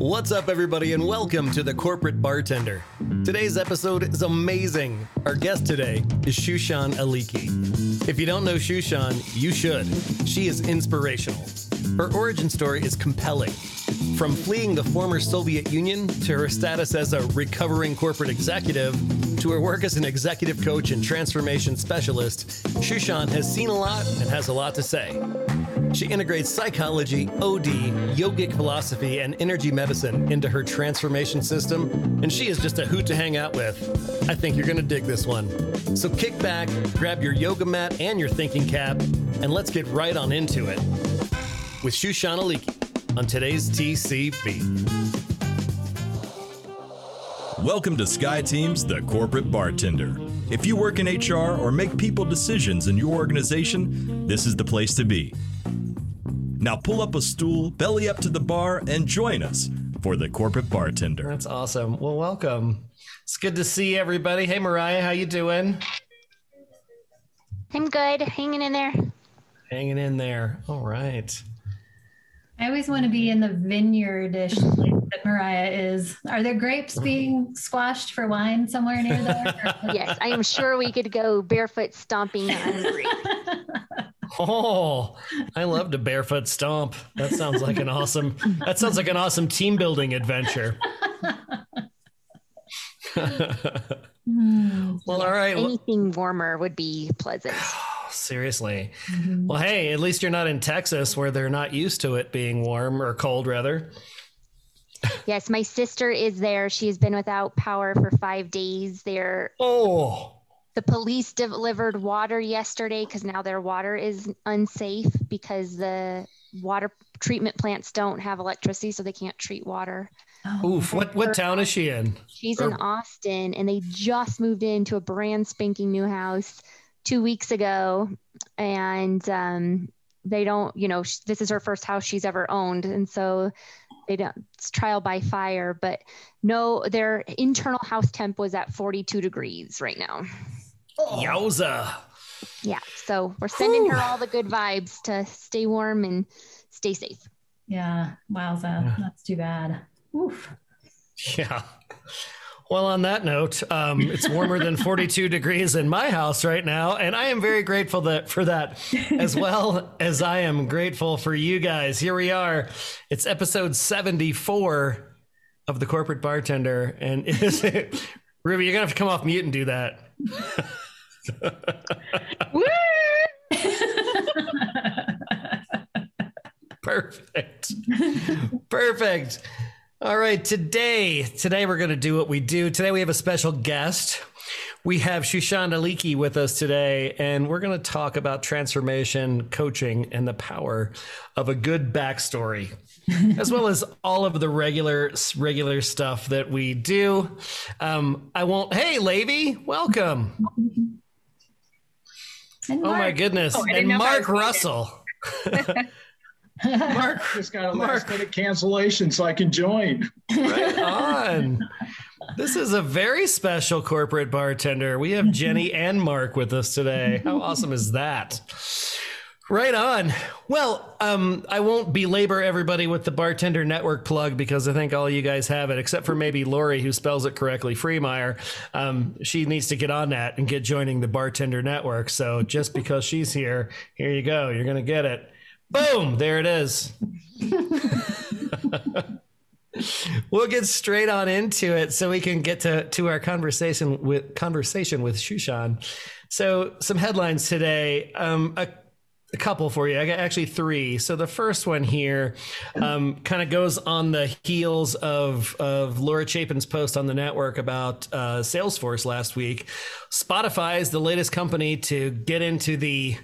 What's up, everybody, and welcome to the Corporate Bartender. Today's episode is amazing. Our guest today is Shushan Aleaqui. If you don't know Shushan, you should. She is inspirational. Her origin story is compelling. From fleeing the former Soviet Union to her status as a recovering corporate executive to her work as an executive coach and transformation specialist, Shushan has seen a lot and has a lot to say. She integrates psychology, OD, yogic philosophy, and energy medicine into her transformation system, and she is just a hoot to hang out with. I think you're going to dig this one. So kick back, grab your yoga mat and your thinking cap, and let's get right on into it with Shushan Aleaqui on today's TCB. Welcome to Sky Teams, the corporate bartender. If you work in HR or make people decisions in your organization, this is the place to be. Now pull up a stool, belly up to the bar, and join us for the corporate bartender. That's awesome. Well, welcome. It's good to see everybody. Hey, Mariah, how you doing? I'm good, hanging in there. Hanging in there. All right. I always want to be in the vineyardish place that Mariah is. Are there grapes being squashed for wine somewhere near there? Yes, I am sure we could go barefoot stomping on grape. Oh, I love to barefoot stomp. That sounds like an awesome. That sounds like an awesome team building adventure. well, all right. Anything warmer would be pleasant. seriously. Mm-hmm. Well, hey, at least you're not in Texas where they're not used to it being warm or cold, rather. Yes, my sister is there. She's been without power for five days. They're Oh, the police delivered water yesterday because now their water is unsafe because the water treatment plants don't have electricity, so they can't treat water. oof. What what town is she in? She's in Austin and they just moved into a brand spanking new house two weeks ago. And um, they don't, you know, sh- this is her first house she's ever owned. And so they don't, it's trial by fire. But no, their internal house temp was at 42 degrees right now. Yowza. Yeah. So we're sending her all the good vibes to stay warm and stay safe. yeah, wowza. Yeah. That's too bad. Oof. Yeah. Well, on that note, um, it's warmer than 42 degrees in my house right now, and I am very grateful that for that, as well as I am grateful for you guys. Here we are. It's episode 74 of the Corporate Bartender, and it Ruby, you're gonna have to come off mute and do that. Perfect. Perfect. All right, today, today we're going to do what we do. Today we have a special guest. We have Shushan Aleaqui with us today, and we're going to talk about transformation, coaching, and the power of a good backstory, as well as all of the regular regular stuff that we do. Um, I won't. Hey, Levy, welcome. Oh my goodness, Oh, and know if I Mark. Russell. Mark, Just got a Mark. last minute cancellation so I can join. right on. This is a very special corporate bartender. We have Jenny and Mark with us today. How awesome is that? Right on. Well, um, I won't belabor everybody with the bartender network plug because I think all you guys have it, except for maybe Lori, who spells it correctly, Freemeyer. Um, she needs to get on that and get joining the bartender network. So just because she's here, here you go. You're gonna get it. Boom! There it is. we'll get straight on into it so we can get to, to our conversation with conversation with Shushan. So some headlines today. Um, a, a couple for you. I got actually three. So the first one here um, kind of goes on the heels of of Laura Chapin's post on the network about uh, Salesforce last week. Spotify is the latest company to get into the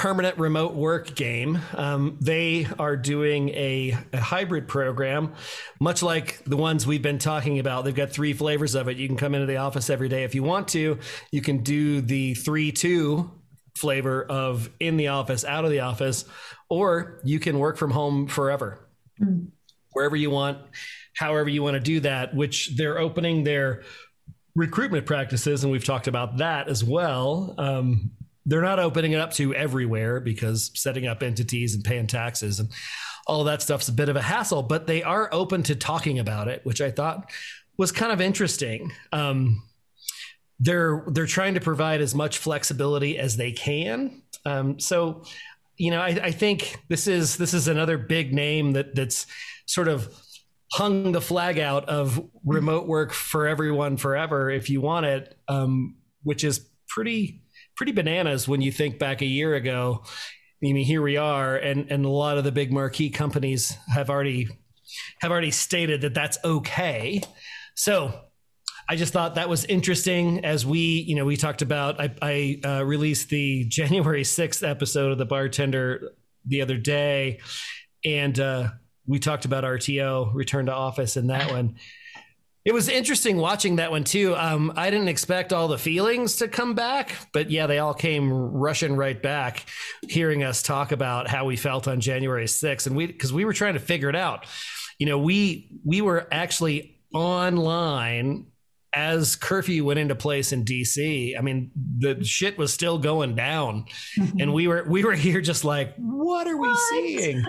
permanent remote work game. Um, they are doing a, a hybrid program, much like the ones we've been talking about. They've got three flavors of it. You can come into the office every day if you want to. You can do the three two flavor of in the office, out of the office, or you can work from home forever, wherever you want, however you want to do that. Which they're opening their recruitment practices, and we've talked about that as well. Um, they're not opening it up to everywhere because setting up entities and paying taxes and all that stuff's a bit of a hassle, but they are open to talking about it, which I thought was kind of interesting. Um, they're they're trying to provide as much flexibility as they can. Um, so, you know, I, I think this is this is another big name that that's sort of hung the flag out of remote work for everyone forever if you want it, um, which is pretty pretty bananas when you think back a year ago. I mean, here we are, and and a lot of the big marquee companies have already have already stated that that's okay. So I just thought that was interesting as we, you know, we talked about, I, I uh, released the January 6th episode of The Bartender the other day, and uh, we talked about RTO, Return to Office, in that one. It was interesting watching that one too. Um, I didn't expect all the feelings to come back, but yeah, they all came rushing right back, hearing us talk about how we felt on January 6th. And we, because we were trying to figure it out. You know, we we were actually online as curfew went into place in DC, I mean, the shit was still going down, mm-hmm. and we were we were here just like, what are what? we seeing?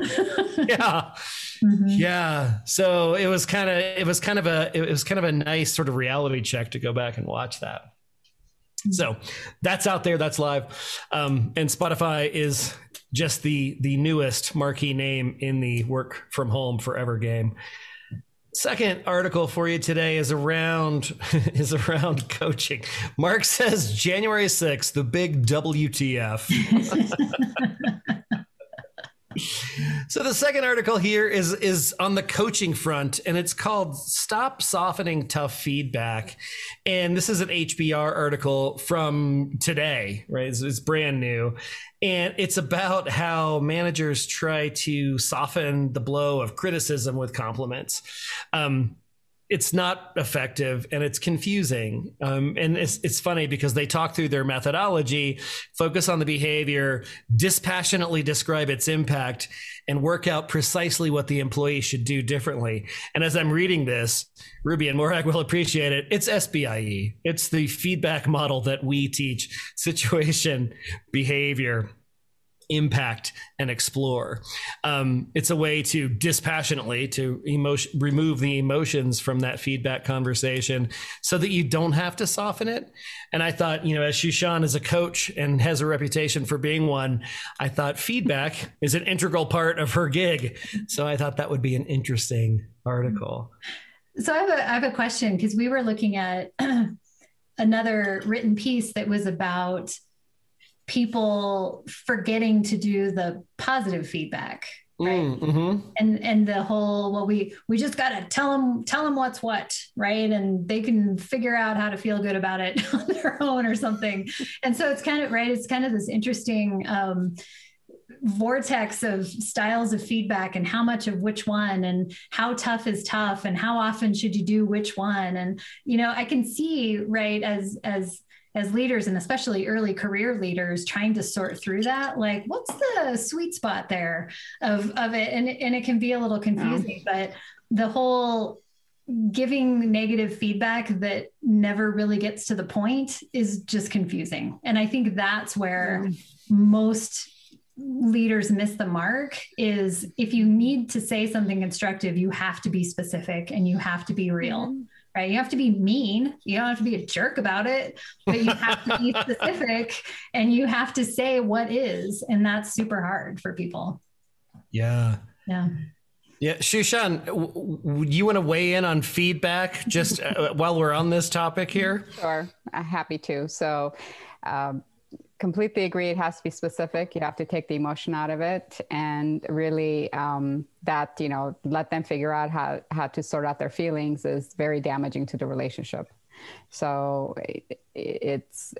yeah, mm-hmm. yeah. So it was kind of it was kind of a it was kind of a nice sort of reality check to go back and watch that. Mm-hmm. So that's out there. That's live, um, and Spotify is just the the newest marquee name in the work from home forever game. Second article for you today is around is around coaching. Mark says January 6th, the big WTF. so the second article here is is on the coaching front and it's called stop softening tough feedback. And this is an hbr article from today right? It's, it's brand new. And it's about how managers try to soften the blow of criticism with compliments. Um, it's not effective and it's confusing. Um, and it's, it's funny because they talk through their methodology, focus on the behavior, dispassionately describe its impact, and work out precisely what the employee should do differently. And as I'm reading this, Ruby and Morag will appreciate it. It's SBIE. It's the feedback model that we teach situation, behavior, impact and explore. Um, it's a way to dispassionately to emotion remove the emotions from that feedback conversation so that you don't have to soften it. And I thought, you know, as Shushan is a coach and has a reputation for being one, I thought feedback is an integral part of her gig. So I thought that would be an interesting article. So I have a, I have a question because we were looking at another written piece that was about people forgetting to do the positive feedback right? mm, mm-hmm. and and the whole well we we just got to tell them tell them what's what right? And they can figure out how to feel good about it on their own or something. And so it's kind of right it's kind of this interesting um, vortex of styles of feedback and how much of which one and how tough is tough and how often should you do which one? And you know i can see right as as as leaders and especially early career leaders trying to sort through that like what's the sweet spot there of of it and, and it can be a little confusing yeah. but the whole giving negative feedback that never really gets to the point is just confusing and i think that's where yeah. most leaders miss the mark is if you need to say something constructive you have to be specific and you have to be real mm-hmm right? You have to be mean. You don't have to be a jerk about it, but you have to be specific and you have to say what is. And that's super hard for people. Yeah. Yeah. Yeah, Shushan, would you want to weigh in on feedback just uh, while we're on this topic here? Sure, I'm happy to. So, um, completely agree. It has to be specific. You have to take the emotion out of it and really um, that, you know, let them figure out how, how to sort out their feelings is very damaging to the relationship. So it, it's,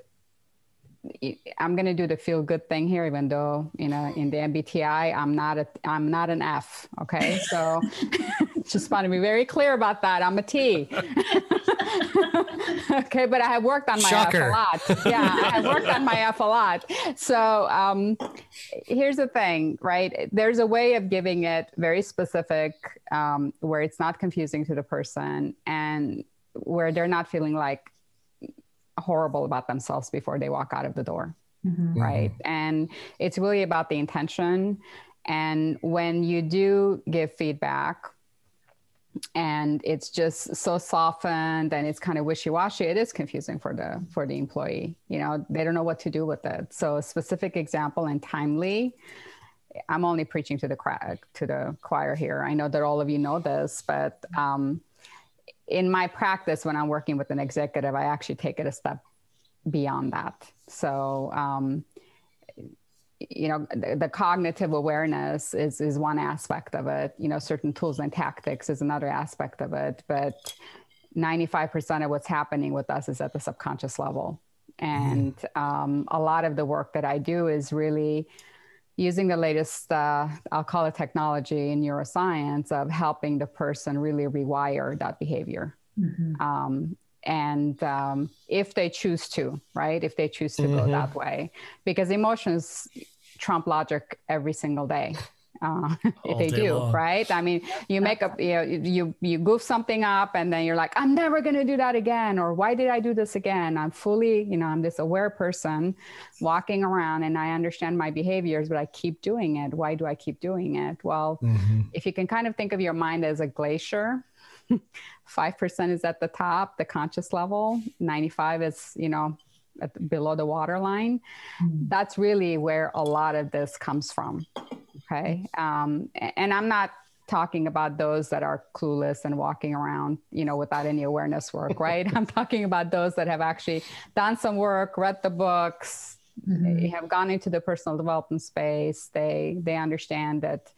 I'm going to do the feel good thing here, even though, you know, in the MBTI, I'm not a, I'm not an F. Okay. So just want to be very clear about that. I'm a T. okay. But I have worked on my Shocker. F a lot. Yeah. I have worked on my F a lot. So um, here's the thing, right? There's a way of giving it very specific um, where it's not confusing to the person and where they're not feeling like, horrible about themselves before they walk out of the door. Mm-hmm. Right. And it's really about the intention And when you do give feedback, and it's just so softened and it's kind of wishy-washy it is confusing for the for the employee you know they don't know what to do with it so a specific example and timely i'm only preaching to the to the choir here i know that all of you know this but um, in my practice when i'm working with an executive i actually take it a step beyond that. So um, you know the, the, cognitive awareness is is one aspect of it. You know certain tools and tactics is another aspect of it but 95% of what's happening with us is at the subconscious level. And mm. um, a lot of the work that i do is really using the latest uh, i'll call it technology in neuroscience of helping the person really rewire that behavior mm-hmm. um, and um, if they choose to right if they choose to mm-hmm. go that way because emotions trump logic every single day. Uh, they do, long. right? I mean, you make up, you, know, you you goof something up, and then you're like, I'm never going to do that again, or why did I do this again? I'm fully, you know, I'm this aware person walking around, and I understand my behaviors, but I keep doing it. Why do I keep doing it? Well, mm-hmm. if you can kind of think of your mind as a glacier, five percent is at the top, the conscious level. Ninety-five is, you know, at, below the waterline. Mm-hmm. That's really where a lot of this comes from. Okay. Um, and I'm not talking about those that are clueless and walking around, you know, without any awareness work, right? I'm talking about those that have actually done some work, read the books, mm-hmm. have gone into the personal development space. They they understand that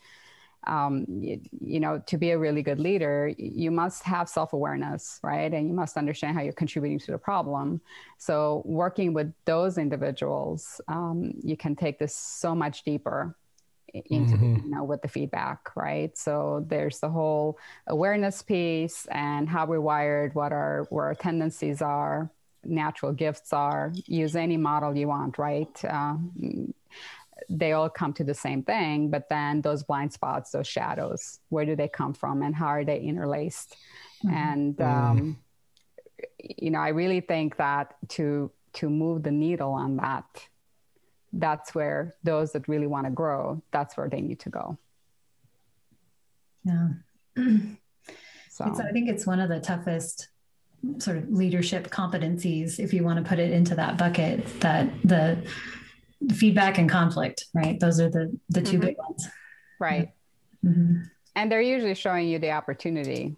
um, you, you, know, to be a really good leader, you must have self awareness, right? And you must understand how you're contributing to the problem. So, working with those individuals, um, you can take this so much deeper into mm-hmm. you know with the feedback right so there's the whole awareness piece and how we're wired what our where our tendencies are natural gifts are use any model you want right uh, they all come to the same thing but then those blind spots those shadows where do they come from and how are they interlaced? Mm-hmm. and um, you know i really think that to to move the needle on that that's where those that really want to grow that's where they need to go. Yeah. So. I think it's one of the toughest sort of leadership competencies if you want to put it into that bucket that the feedback and conflict, right? Those are the the 2 mm-hmm. big ones. Right. Mm-hmm. And they're usually showing you the opportunity,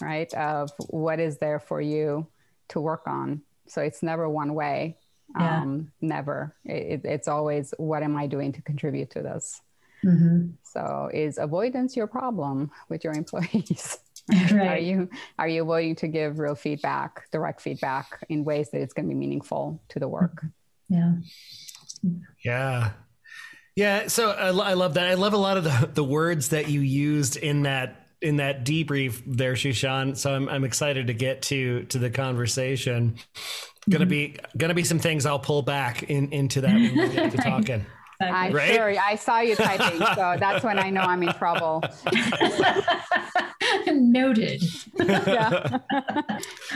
right? Of what is there for you to work on. So it's never one way. Yeah. Um, never. It, it's always what am I doing to contribute to this? Mm-hmm. So is avoidance your problem with your employees? right. Are you are you avoiding to give real feedback, direct feedback in ways that it's going to be meaningful to the work? Yeah. Yeah. Yeah. So I, I love that. I love a lot of the, the words that you used in that in that debrief there, Shushan. So I'm I'm excited to get to to the conversation. Gonna mm-hmm. be gonna be some things I'll pull back in into that when we get to talking. I right? sorry. I saw you typing, so that's when I know I'm in trouble. Noted. yeah.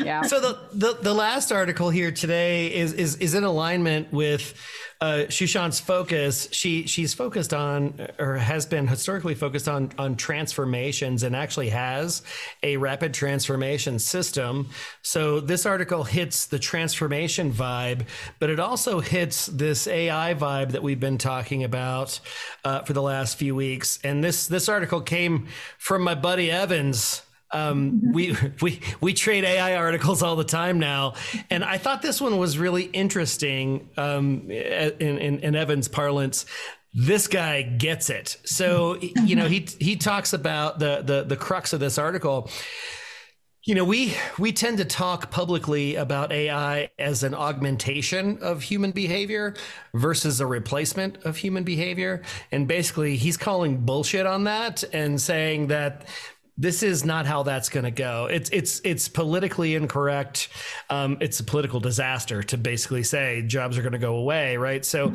yeah. So the, the the last article here today is is is in alignment with uh, Shushan's focus, she she's focused on or has been historically focused on on transformations and actually has a rapid transformation system. So this article hits the transformation vibe, but it also hits this AI vibe that we've been talking about uh, for the last few weeks. And this this article came from my buddy Evans um, we we we trade AI articles all the time now, and I thought this one was really interesting. Um, in, in, in Evan's parlance, this guy gets it. So you know he he talks about the the the crux of this article. You know, we we tend to talk publicly about AI as an augmentation of human behavior versus a replacement of human behavior. And basically, he's calling bullshit on that and saying that this is not how that's going to go. It's it's it's politically incorrect. Um, it's a political disaster to basically say jobs are going to go away, right? So.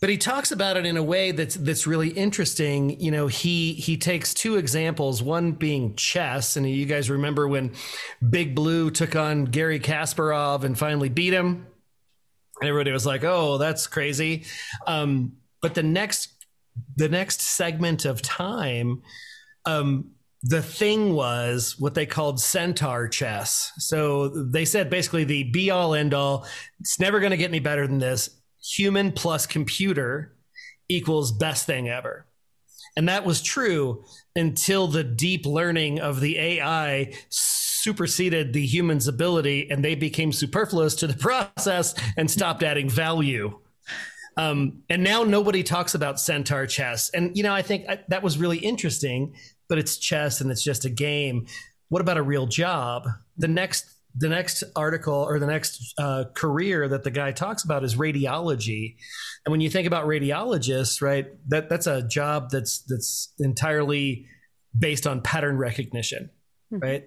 But he talks about it in a way that's that's really interesting. You know, he he takes two examples. One being chess, and you guys remember when Big Blue took on Garry Kasparov and finally beat him, and everybody was like, "Oh, that's crazy." Um, but the next the next segment of time, um, the thing was what they called centaur chess. So they said basically the be all end all. It's never going to get any better than this. Human plus computer equals best thing ever. And that was true until the deep learning of the AI superseded the human's ability and they became superfluous to the process and stopped adding value. Um, and now nobody talks about centaur chess. And, you know, I think I, that was really interesting, but it's chess and it's just a game. What about a real job? The next the next article or the next uh, career that the guy talks about is radiology and when you think about radiologists right that that's a job that's that's entirely based on pattern recognition mm-hmm. right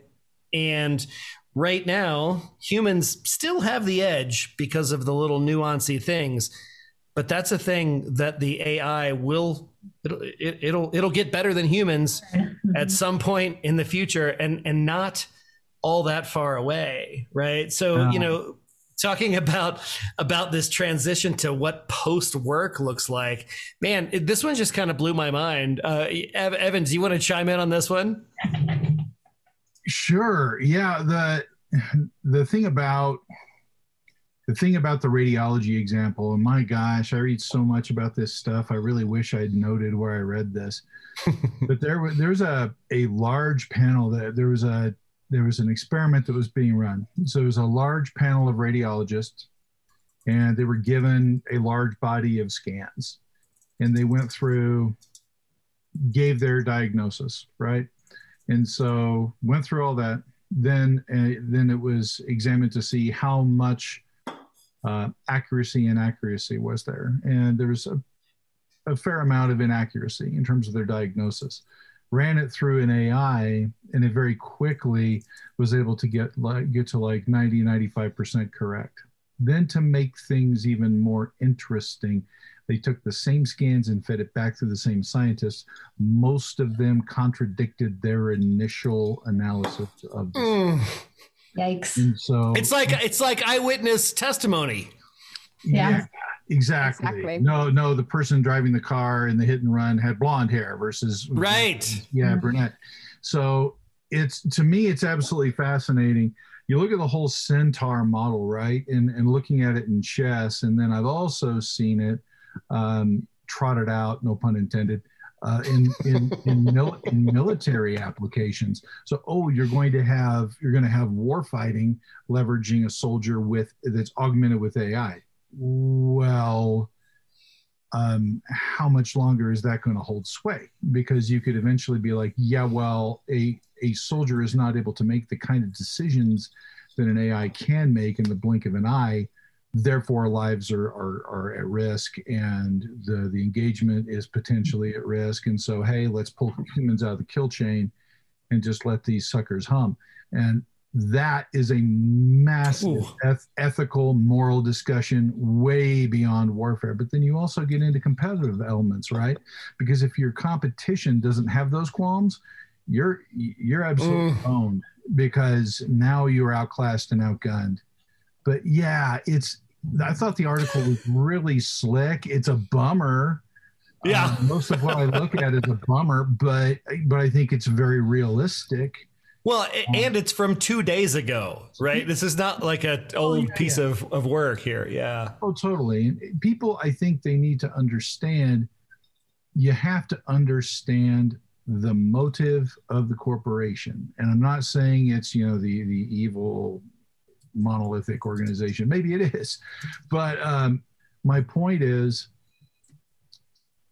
and right now humans still have the edge because of the little nuancy things but that's a thing that the ai will it'll it, it'll it'll get better than humans mm-hmm. at some point in the future and and not all that far away, right? So, you know, talking about about this transition to what post work looks like, man, it, this one just kind of blew my mind. Uh, Evan, do you want to chime in on this one? Sure. Yeah. The the thing about the thing about the radiology example, and my gosh, I read so much about this stuff. I really wish I'd noted where I read this. but there, was there's a a large panel that there was a there was an experiment that was being run. So it was a large panel of radiologists, and they were given a large body of scans, and they went through, gave their diagnosis, right? And so went through all that. Then, uh, then it was examined to see how much uh, accuracy and accuracy was there, and there was a, a fair amount of inaccuracy in terms of their diagnosis ran it through an AI, and it very quickly was able to get like get to like 90, 95% correct. Then to make things even more interesting, they took the same scans and fed it back to the same scientists. Most of them contradicted their initial analysis of. Mm. Yikes. And so it's like it's like eyewitness testimony. yeah. yeah Exactly. exactly. No, no, the person driving the car in the hit and run had blonde hair versus right. Yeah, mm-hmm. brunette. So it's to me, it's absolutely fascinating. You look at the whole centaur model, right, and and looking at it in chess, and then I've also seen it um, trotted out, no pun intended, uh, in in in, mil- in, military applications. So, oh, you're going to have you're going to have war fighting leveraging a soldier with that's augmented with AI well, um, how much longer is that going to hold sway? Because you could eventually be like, yeah, well, a a soldier is not able to make the kind of decisions that an AI can make in the blink of an eye. Therefore, lives are, are, are at risk and the, the engagement is potentially at risk. And so, hey, let's pull humans out of the kill chain and just let these suckers hum. And that is a massive eth- ethical moral discussion way beyond warfare but then you also get into competitive elements right because if your competition doesn't have those qualms you're you're absolutely mm. owned because now you're outclassed and outgunned but yeah it's i thought the article was really slick it's a bummer yeah um, most of what i look at is a bummer but but i think it's very realistic well, and it's from two days ago, right? This is not like an oh, old oh, yeah, piece yeah. Of, of work here. Yeah. Oh, totally. People, I think they need to understand you have to understand the motive of the corporation. And I'm not saying it's, you know, the, the evil monolithic organization. Maybe it is. But um, my point is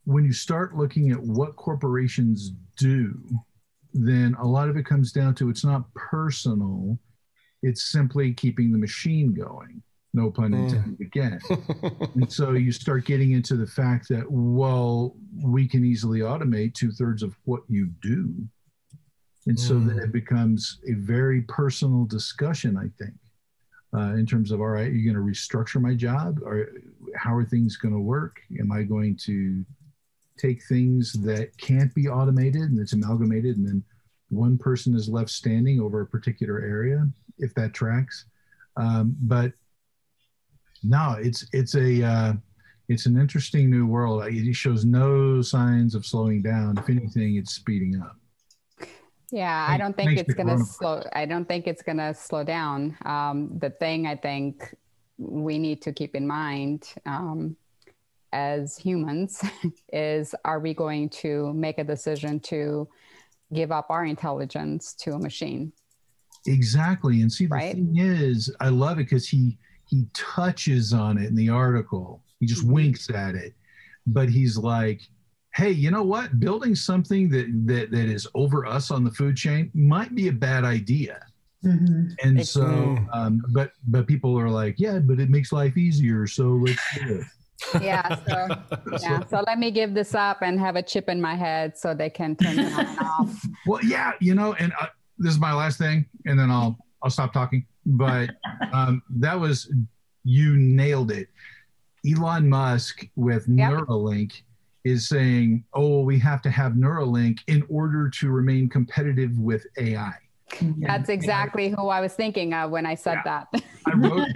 when you start looking at what corporations do, then a lot of it comes down to it's not personal, it's simply keeping the machine going. No pun mm. intended again. and so you start getting into the fact that, well, we can easily automate two thirds of what you do. And so then mm. it becomes a very personal discussion, I think, uh, in terms of, all right, you're going to restructure my job? Or how are things going to work? Am I going to take things that can't be automated and it's amalgamated and then one person is left standing over a particular area if that tracks um, but no it's it's a uh, it's an interesting new world. It shows no signs of slowing down. If anything, it's speeding up. Yeah, I don't think it's going to slow. I don't think it's going to slow down. Um, the thing I think we need to keep in mind um, as humans is: Are we going to make a decision to give up our intelligence to a machine? Exactly. And see, the Right. thing is, I love it because he he touches on it in the article. He just Mhm. winks at it, but he's like, "Hey, you know what? Building something that that that is over us on the food chain might be a bad idea." Mhm. And Ex- so, um, but but people are like, "Yeah, but it makes life easier, so let's do it." Yeah. So yeah. So let me give this up and have a chip in my head so they can turn it on and off. Well, yeah, you know, and uh, this is my last thing, and then I'll I'll stop talking. But um, that was you nailed it. Elon Musk with Yep. Neuralink is saying, "Oh, we have to have Neuralink in order to remain competitive with AI." That's exactly who I was thinking of when I said Yeah. that. I wrote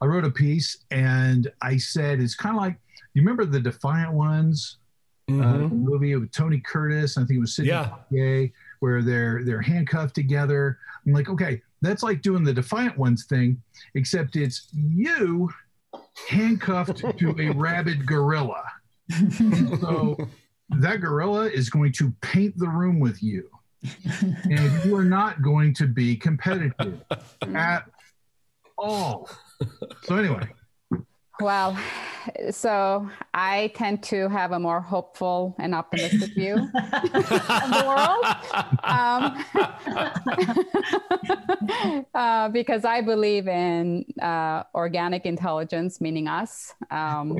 I wrote a piece, and I said it's kind of like you remember the Defiant Ones uh, Mhm. movie with Tony Curtis. I think it was Sidney Yeah. Poitier, where they're they're handcuffed together. I'm like, okay, that's like doing the Defiant Ones thing, except it's you handcuffed to a rabid gorilla. So that gorilla is going to paint the room with you, and you are not going to be competitive at all. So anyway, Well, so I tend to have a more hopeful and optimistic view of the world. Um, uh, because I believe in uh, organic intelligence, meaning us, um,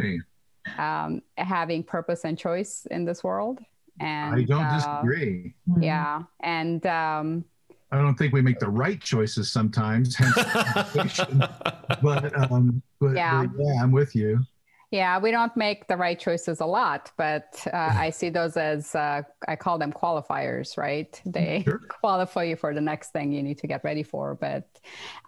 um, having purpose and choice in this world. And I don't uh, disagree. Yeah, and um, I don't think we make the right choices sometimes. But um, but Yeah. but yeah, I'm with you. Yeah, we don't make the right choices a lot, but uh, I see those as uh, I call them qualifiers, right? They Sure. qualify you for the next thing you need to get ready for. But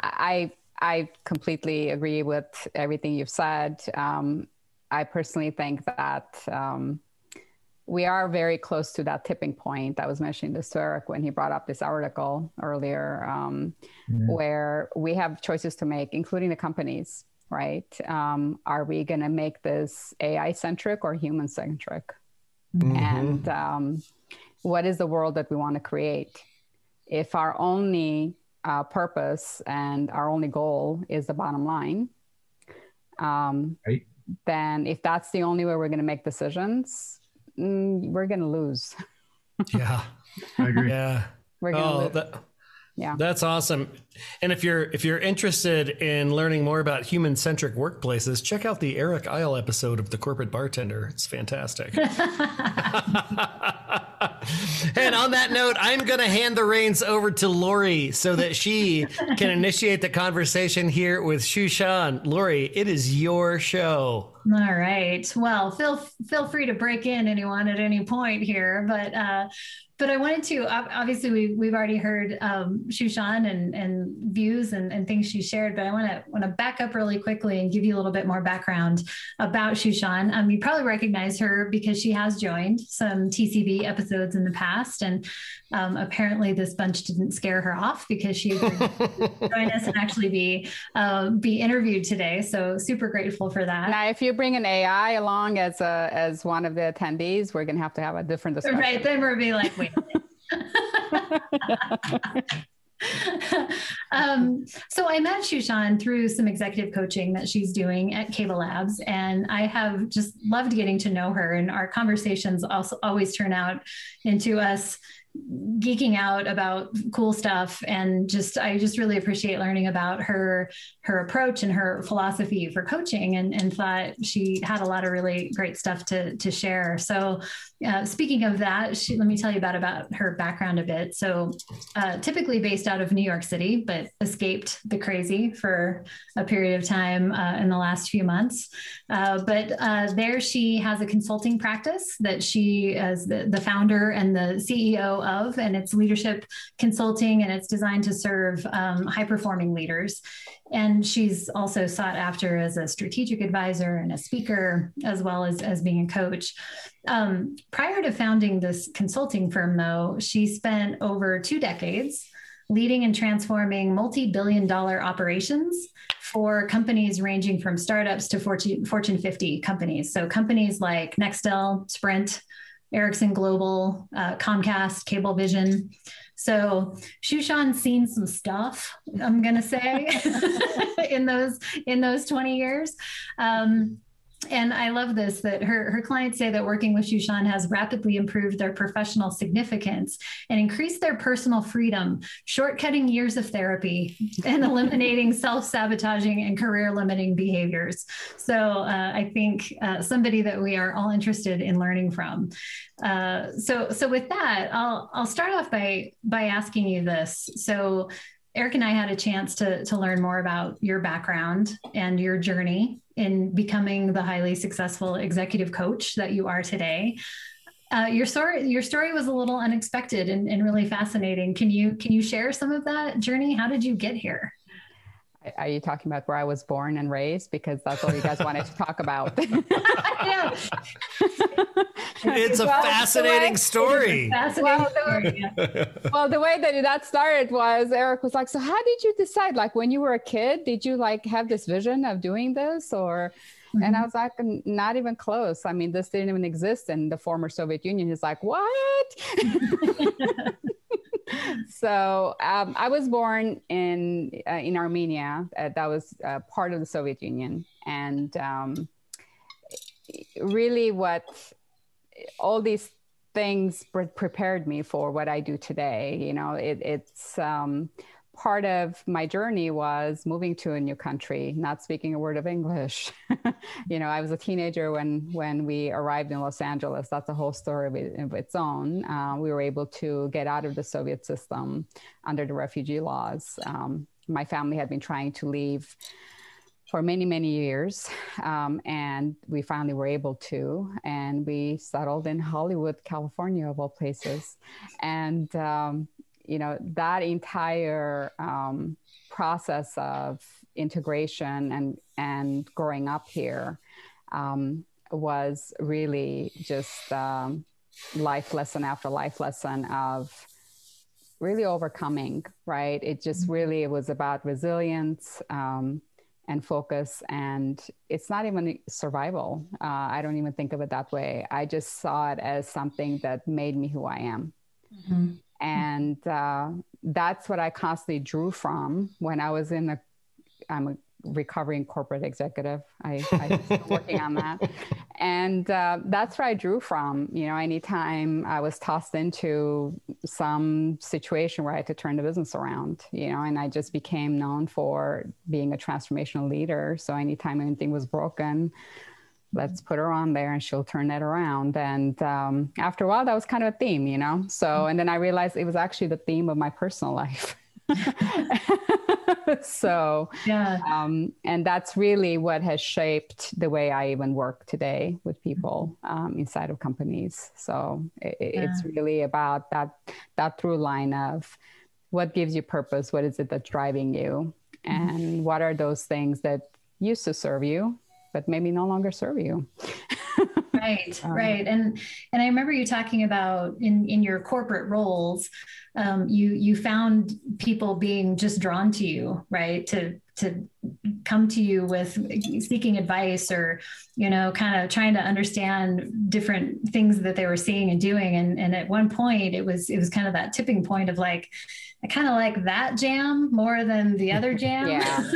I I completely agree with everything you've said. Um, I personally think that um, we are very close to that tipping point. I was mentioning this to Eric when he brought up this article earlier, um, Yeah. where we have choices to make, including the companies right? Um, are we going to make this AI centric or human centric? Mhm. And um, what is the world that we want to create? If our only uh, purpose and our only goal is the bottom line, um, Right. Then if that's the only way we're going to make decisions, mm, we're going to lose. yeah. I agree. Yeah. We're going to Oh, lose. that, Yeah. That's awesome. And if you're if you're interested in learning more about human centric workplaces, check out the Eric Isle episode of The Corporate Bartender. It's fantastic. and on that note, I'm going to hand the reins over to Lori so that she can initiate the conversation here with Shushan. Lori, it is your show. All right. Well, feel feel free to break in anyone at any point here, but uh, but I wanted to obviously we we've already heard um, Shushan and and views and, and things she shared, but I want to want to back up really quickly and give you a little bit more background about Shushan. Um, you probably recognize her because she has joined some TCB episodes in the past, and um, apparently this bunch didn't scare her off because she agreed to join us and actually be uh, be interviewed today. So super grateful for that. Now, if you bring an AI along as a as one of the attendees, we're going to have to have a different discussion. Right. Then we'll be like, wait. um, so I met Shushan through some executive coaching that she's doing at Cable Labs, and I have just loved getting to know her. And our conversations also always turn out into us geeking out about cool stuff. And just i just really appreciate learning about her her approach and her philosophy for coaching and, and thought she had a lot of really great stuff to to share. So uh, speaking of that she, let me tell you about about her background a bit. So uh, typically based out of new york city but escaped the crazy for a period of time uh, in the last few months. Uh, but uh, there she has a consulting practice that she is the, the founder and the CEO of, and it's leadership consulting, and it's designed to serve um, high performing leaders. And she's also sought after as a strategic advisor and a speaker, as well as, as being a coach. Um, prior to founding this consulting firm, though, she spent over two decades leading and transforming multi billion dollar operations for companies ranging from startups to Fortune, Fortune 50 companies. So, companies like Nextel, Sprint, Ericsson Global, uh, Comcast, Cablevision. So Shushan's seen some stuff, I'm gonna say, in those in those 20 years. Um, and I love this that her, her clients say that working with Shushan has rapidly improved their professional significance and increased their personal freedom, shortcutting years of therapy and eliminating self sabotaging and career limiting behaviors. So uh, I think uh, somebody that we are all interested in learning from. Uh, so so with that, I'll I'll start off by by asking you this. So Eric and I had a chance to, to learn more about your background and your journey in becoming the highly successful executive coach that you are today. Uh, your story your story was a little unexpected and, and really fascinating. Can you can you share some of that journey? How did you get here? Are you talking about where I was born and raised? Because that's all you guys wanted to talk about. it's a well, fascinating story. Fascinating well, story. well, the way that that started was Eric was like, "So, how did you decide? Like, when you were a kid, did you like have this vision of doing this, or?" Mm-hmm. And I was like, not even close. I mean, this didn't even exist in the former Soviet Union. He's like, what? so um, I was born in uh, in Armenia. Uh, that was uh, part of the Soviet Union, and um, really, what all these things pre- prepared me for what I do today. You know, it, it's um, part of my journey was moving to a new country, not speaking a word of English. you know, I was a teenager when when we arrived in Los Angeles. That's a whole story of, its own. Uh, we were able to get out of the Soviet system under the refugee laws. Um, my family had been trying to leave for many many years um, and we finally were able to and we settled in hollywood california of all places and um, you know that entire um, process of integration and and growing up here um, was really just um, life lesson after life lesson of really overcoming right? It just mm-hmm. really it was about resilience um, and focus and it's not even survival. Uh, i don't even think of it that way. I just saw it as something that made me who i am. Mm-hmm and uh, that's what I constantly drew from when I was in a. I'm a recovering corporate executive. I, I'm working on that, and uh, that's where I drew from. You know, anytime I was tossed into some situation where I had to turn the business around, you know, and I just became known for being a transformational leader. So anytime anything was broken, let's put her on there and she'll turn that around. And um, after a while, that was kind of a theme, you know? So, and then I realized it was actually the theme of my personal life. so, yeah. Um, and that's really what has shaped the way I even work today with people um, inside of companies. So it, yeah. it's really about that, that through line of what gives you purpose? What is it that's driving you? Mm-hmm. And what are those things that used to serve you but maybe no longer serve you. right, um, right, and and I remember you talking about in in your corporate roles, um, you you found people being just drawn to you, right, to to come to you with seeking advice or you know kind of trying to understand different things that they were seeing and doing. And and at one point it was it was kind of that tipping point of like I kind of like that jam more than the other jam. yeah.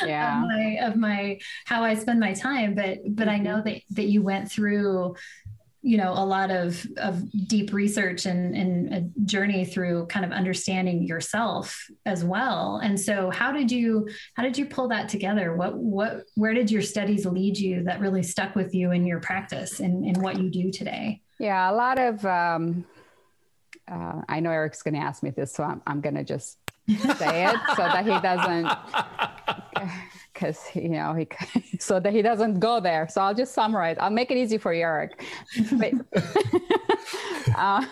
yeah. of, my, of my how I spend my time. But but I know mm-hmm. that that you went through, you know, a lot of of deep research and and a journey through kind of understanding yourself as well. And so how did you how did you pull that together? What what where did your studies lead you that really stuck with you in your practice and, and what you do today? Yeah, a lot of um uh, I know Eric's going to ask me this, so I'm, I'm going to just say it so that he doesn't because you know he so that he doesn't go there so i'll just summarize i'll make it easy for you eric but, uh,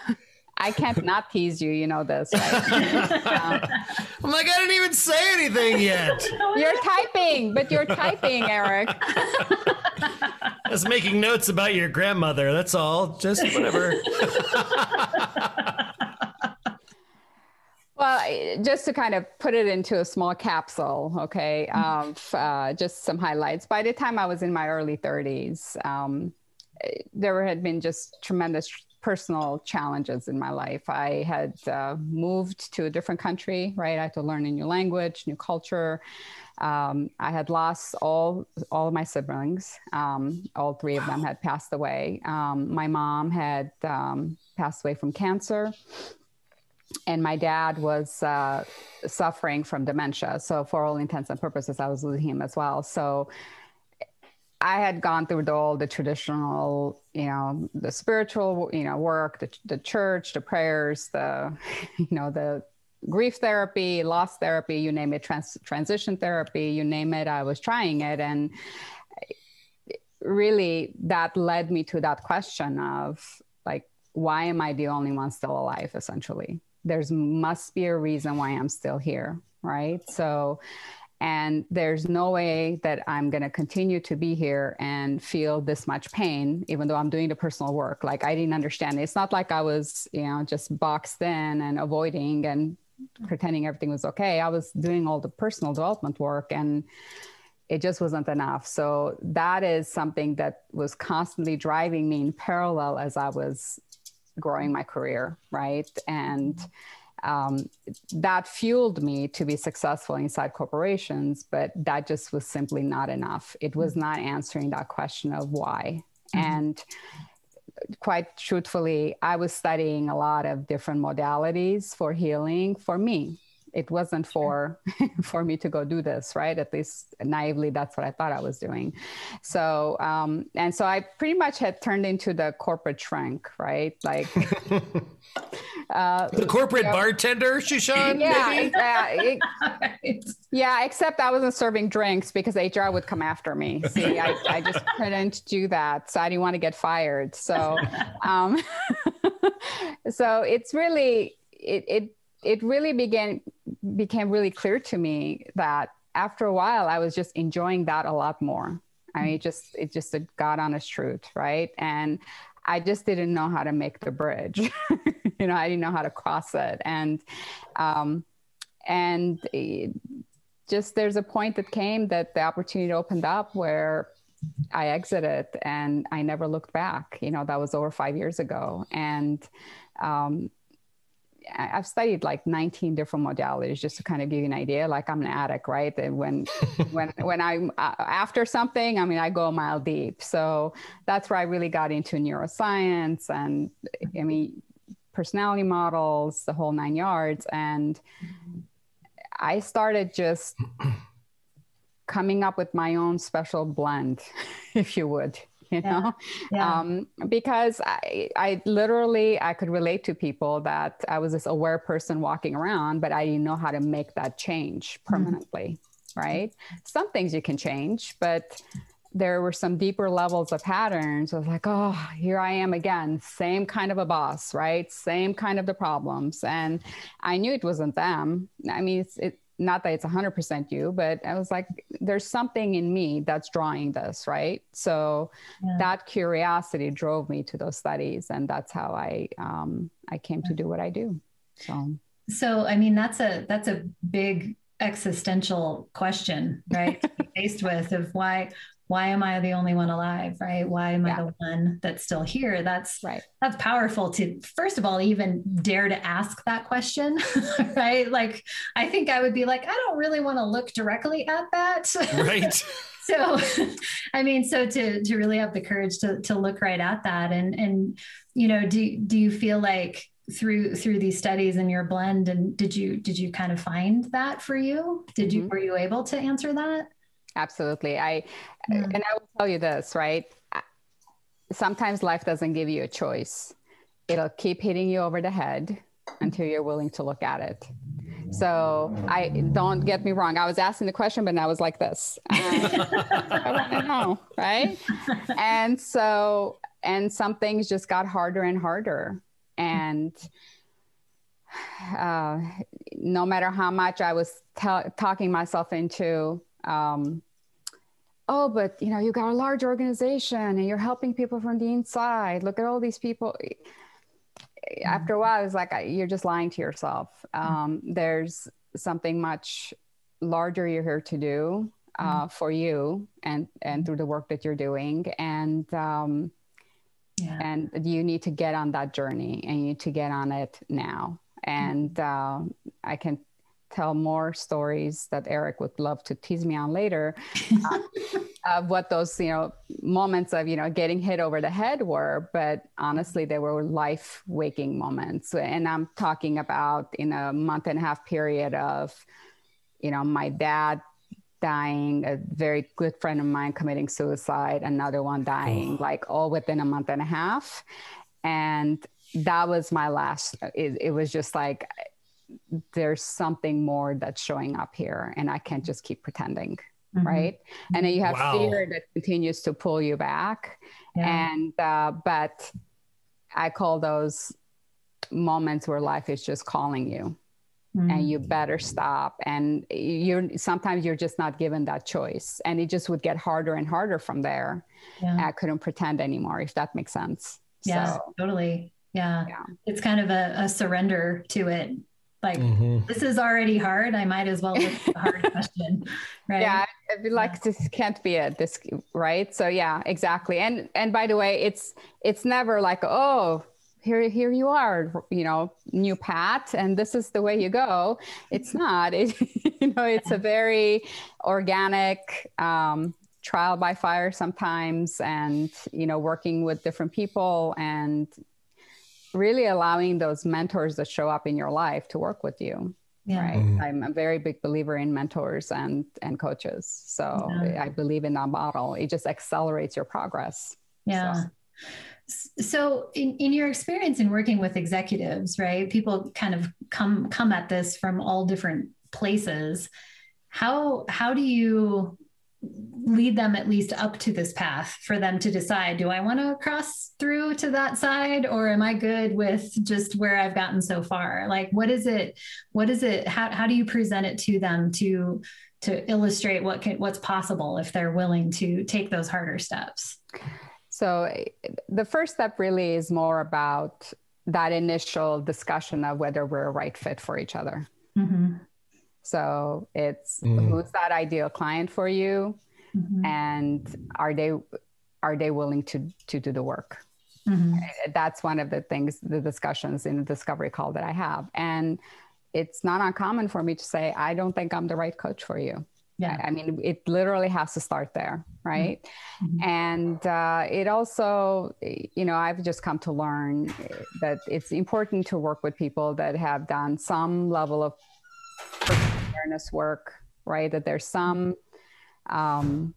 I can't not tease you. You know this, right? um, I'm like, I didn't even say anything yet. You're typing, but you're typing, Eric. I was making notes about your grandmother. That's all. Just whatever. Well, just to kind of put it into a small capsule, okay, um, uh, just some highlights. By the time I was in my early 30s, um, there had been just tremendous personal challenges in my life. I had uh, moved to a different country, right? I had to learn a new language, new culture. Um, I had lost all all of my siblings. Um, all three of them had passed away. Um, my mom had um, passed away from cancer and my dad was uh, suffering from dementia. So, for all intents and purposes, I was losing him as well. So, I had gone through the, all the traditional, you know, the spiritual, you know, work, the, the church, the prayers, the, you know, the grief therapy, loss therapy, you name it, trans- transition therapy, you name it. I was trying it, and really, that led me to that question of like, why am I the only one still alive? Essentially, there's must be a reason why I'm still here, right? So, and there's no way that I'm going to continue to be here and feel this much pain, even though I'm doing the personal work. Like I didn't understand. It. It's not like I was, you know, just boxed in and avoiding and pretending everything was okay. I was doing all the personal development work and it just wasn't enough. So that is something that was constantly driving me in parallel as I was growing my career, right? And um, that fueled me to be successful inside corporations, but that just was simply not enough. It was not answering that question of why. Mm-hmm. And quite truthfully, I was studying a lot of different modalities for healing for me it wasn't for for me to go do this right? At least naively that's what i thought i was doing. So um, and so i pretty much had turned into the corporate shrink right? Like uh, the corporate you know, bartender shushan yeah it, yeah except i wasn't serving drinks because hr would come after me. See i, I just couldn't do that. So i didn't want to get fired. So um, so it's really it, it it really began became really clear to me that after a while I was just enjoying that a lot more. I mean, it just it just a God honest truth, right? And I just didn't know how to make the bridge. you know, I didn't know how to cross it, and um, and just there's a point that came that the opportunity opened up where I exited and I never looked back. You know, that was over five years ago, and um, I've studied like 19 different modalities just to kind of give you an idea. Like I'm an addict, right? And when when when I'm uh, after something, I mean, I go a mile deep. So that's where I really got into neuroscience and I mean personality models, the whole nine yards. And I started just coming up with my own special blend, if you would. you know yeah. Um, because I, I literally i could relate to people that i was this aware person walking around but i didn't know how to make that change mm-hmm. permanently mm-hmm. right some things you can change but there were some deeper levels of patterns I was like oh here i am again same kind of a boss right same kind of the problems and i knew it wasn't them i mean it's it, not that it's 100% you but i was like there's something in me that's drawing this right? So yeah. that curiosity drove me to those studies and that's how i um, i came to do what i do so. So i mean that's a that's a big existential question right faced with of why why am I the only one alive? Right? Why am yeah. I the one that's still here? That's right. That's powerful to first of all even dare to ask that question, right? Like I think I would be like, I don't really want to look directly at that. Right. so I mean, so to to really have the courage to to look right at that and and you know, do do you feel like through through these studies and your blend and did you did you kind of find that for you? Did you mm-hmm. were you able to answer that? Absolutely. I yeah. and I will tell you this, right? Sometimes life doesn't give you a choice. It'll keep hitting you over the head until you're willing to look at it. So I don't get me wrong. I was asking the question, but I was like this. I want to know, right? And so, and some things just got harder and harder. And uh, no matter how much I was t- talking myself into, um, oh, but you know, you got a large organization and you're helping people from the inside. Look at all these people. After a while, it's like you're just lying to yourself. Um, there's something much larger you're here to do uh, for you and and through the work that you're doing, and um, yeah. and you need to get on that journey and you need to get on it now. And uh, I can tell more stories that Eric would love to tease me on later uh, of what those you know moments of you know getting hit over the head were. But honestly they were life waking moments. And I'm talking about in a month and a half period of you know my dad dying a very good friend of mine committing suicide another one dying oh. like all within a month and a half. And that was my last it, it was just like there's something more that's showing up here and i can't just keep pretending mm-hmm. right and then you have wow. fear that continues to pull you back yeah. and uh, but i call those moments where life is just calling you mm-hmm. and you better stop and you're sometimes you're just not given that choice and it just would get harder and harder from there yeah. i couldn't pretend anymore if that makes sense yeah so, totally yeah. yeah. it's kind of a, a surrender to it like mm-hmm. this is already hard. I might as well look the hard question right? Yeah I'd be like yeah. this can't be it this right? So yeah exactly. And and by the way it's it's never like oh here here you are you know new pat and this is the way you go. It's not. It, you know it's a very organic um, trial by fire sometimes and you know working with different people and really allowing those mentors that show up in your life to work with you yeah. right mm. i'm a very big believer in mentors and and coaches so yeah. i believe in that model it just accelerates your progress yeah so. So, in, in your experience in working with executives, right? People kind of come come at this from all different places. How how do you lead them at least up to this path for them to decide do I want to cross through to that side or am I good with just where I've gotten so far? Like what is it what is it how, how do you present it to them to to illustrate what can what's possible if they're willing to take those harder steps? So the first step really is more about that initial discussion of whether we're a right fit for each other. Mm-hmm. So it's mm. who's that ideal client for you, mm-hmm. and are they are they willing to to do the work? Mm-hmm. Eh, that's one of the things, the discussions in the discovery call that I have, and it's not uncommon for me to say, I don't think I'm the right coach for you. Yeah. I mean, it literally has to start there, right? Mm-hmm. And uh, it also, you know, I've just come to learn that it's important to work with people that have done some level of awareness work, right? That there's some um,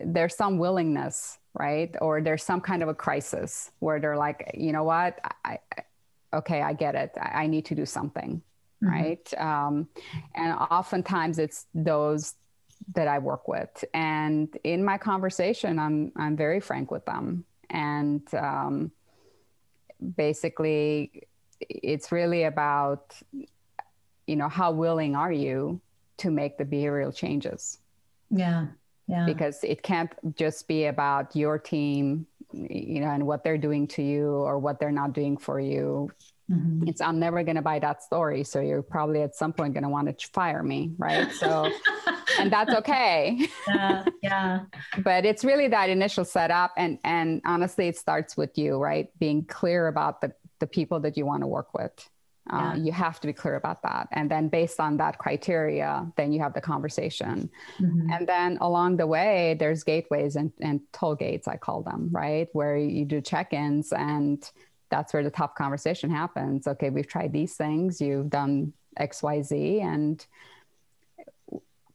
there's some willingness, right? Or there's some kind of a crisis where they're like, you know what, I, I okay, I get it. I, I, need to do something, mm-hmm. right? Um, and oftentimes it's those that I work with, and in my conversation, I'm I'm very frank with them, and um, basically, it's really about you know how willing are you to make the behavioral changes? Yeah yeah. Because it can't just be about your team you know and what they're doing to you or what they're not doing for you. Mm-hmm. it's i'm never going to buy that story so you're probably at some point going to want to fire me right? So and that's okay. Yeah yeah. But it's really that initial setup and and honestly it starts with you right? Being clear about the the people that you want to work with uh, yeah. you have to be clear about that. And then based on that criteria, then you have the conversation. Mm-hmm. And then along the way, there's gateways and, and toll gates, I call them, right? Where you do check ins and that's where the tough conversation happens. Okay, we've tried these things, you've done XYZ, and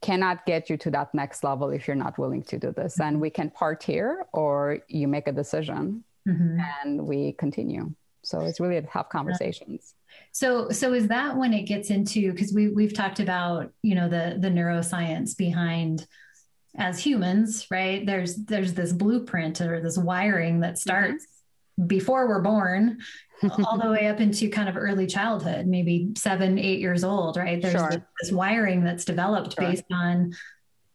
cannot get you to that next level if you're not willing to do this. And we can part here or you make a decision mm-hmm. and we continue. So it's really tough conversations. So so is that when it gets into because we we've talked about you know the the neuroscience behind as humans right there's there's this blueprint or this wiring that starts mm-hmm. before we're born all the way up into kind of early childhood maybe seven eight years old right there's sure. this, this, wiring that's developed sure. based on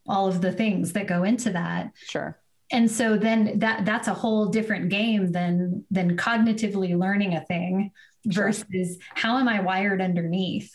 all of the things that go into that sure and so then that that's a whole different game than than cognitively learning a thing versus sure. how am I wired underneath?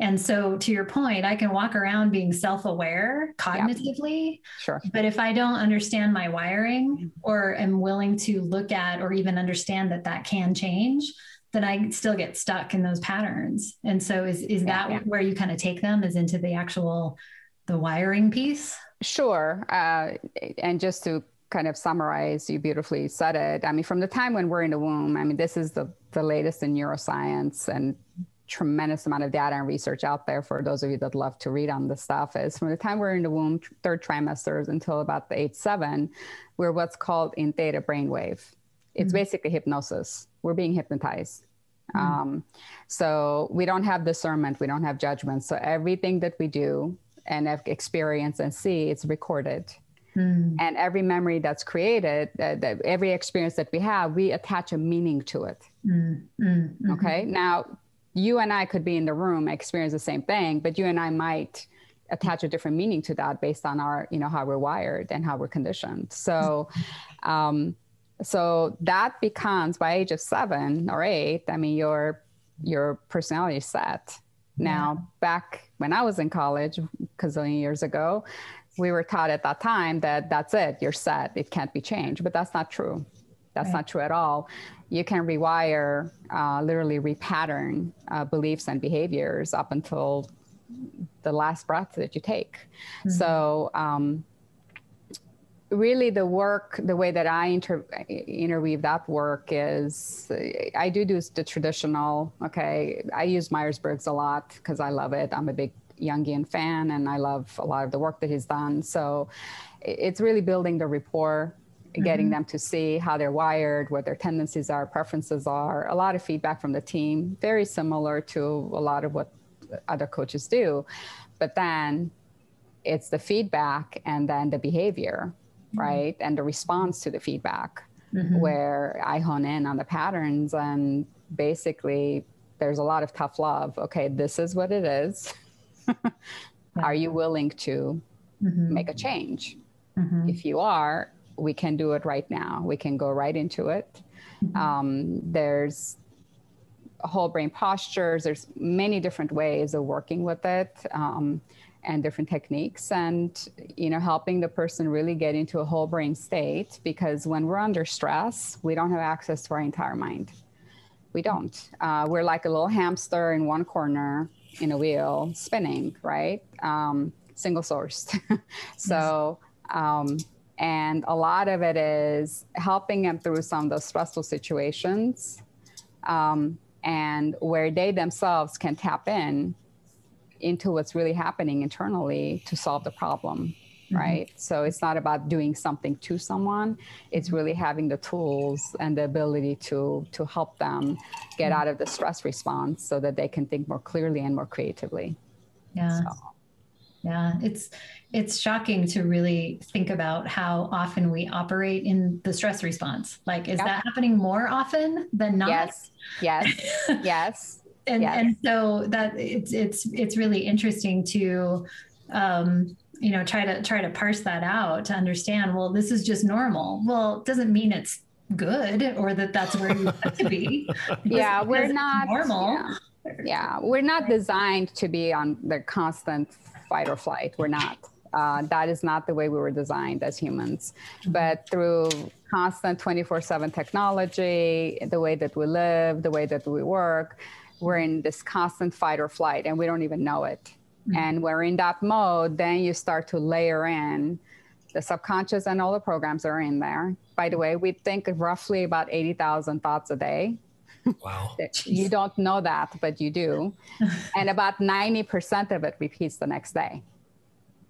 And so, to your point, I can walk around being self aware cognitively. Yep. Sure. But if I don't understand my wiring or am willing to look at or even understand that that can change, then I still get stuck in those patterns. And so, is, is that yeah. where you kind of take them is into the actual the wiring piece? Sure. Uh, and just to kind of summarize, you beautifully said it. I mean, from the time when we're in the womb, I mean, this is the, the latest in neuroscience and tremendous amount of data and research out there for those of you that love to read on this stuff is from the time we're in the womb, third trimesters until about the age seven, we're what's called in theta brainwave. It's mm-hmm. basically hypnosis. We're being hypnotized. Mm-hmm. Um, so we don't have discernment, we don't have judgment. So everything that we do and experience and see, it's recorded. Mm. And every memory that's created, uh, that every experience that we have, we attach a meaning to it. Mm. Mm-hmm. Okay. Now, you and I could be in the room, experience the same thing, but you and I might attach a different meaning to that based on our, you know, how we're wired and how we're conditioned. So, um, so that becomes by age of seven or eight. I mean, your your personality set. Now, yeah. back when I was in college, a zillion years ago, we were taught at that time that that's it, you're set, it can't be changed. But that's not true. That's right. not true at all. You can rewire, uh, literally repattern uh, beliefs and behaviors up until the last breath that you take. Mm-hmm. So, um, really, the work, the way that I inter- interweave that work is I do do the traditional, okay, I use Myers Briggs a lot because I love it. I'm a big Jungian fan and I love a lot of the work that he's done. So it's really building the rapport, mm-hmm. getting them to see how they're wired, what their tendencies are, preferences are, a lot of feedback from the team, very similar to a lot of what other coaches do. But then it's the feedback and then the behavior, mm-hmm. right? And the response to the feedback. Mm-hmm. Where I hone in on the patterns and basically there's a lot of tough love. Okay, this is what it is. are you willing to mm-hmm. make a change? Mm-hmm. If you are, we can do it right now. We can go right into it. Mm-hmm. Um, there's whole brain postures. There's many different ways of working with it. Um, and different techniques and you know helping the person really get into a whole brain state because when we're under stress we don't have access to our entire mind we don't uh, we're like a little hamster in one corner in a wheel spinning, right? Um, single sourced. so, um, and a lot of it is helping them through some of those stressful situations um, and where they themselves can tap in into what's really happening internally to solve the problem mm-hmm. right? So it's not about doing something to someone. It's mm-hmm. really having the tools and the ability to to help them get mm-hmm. out of the stress response so that they can think more clearly and more creatively. Yeah. So. Yeah, it's it's shocking to really think about how often we operate in the stress response. Like, is yep. that happening more often than not? Yes. Yes. yes. and yes. and so that it's it's it's really interesting to um, you know try to try to parse that out to understand well this is just normal. Well it doesn't mean it's good or that that's where you want to be. Yeah we're not normal. yeah. yeah. we're not designed to be on the constant fight or flight. We're not. Uh, that is not the way we were designed as humans. Mm-hmm. but through constant 24-7 technology the way that we live the way that we work we're in this constant fight or flight and we don't even know it Mm-hmm. And we're in that mode, then you start to layer in the subconscious and all the programs are in there. By the way, we think roughly about 80,000 thoughts a day. Wow. you don't know that, but you do. and about 90% of it repeats the next day.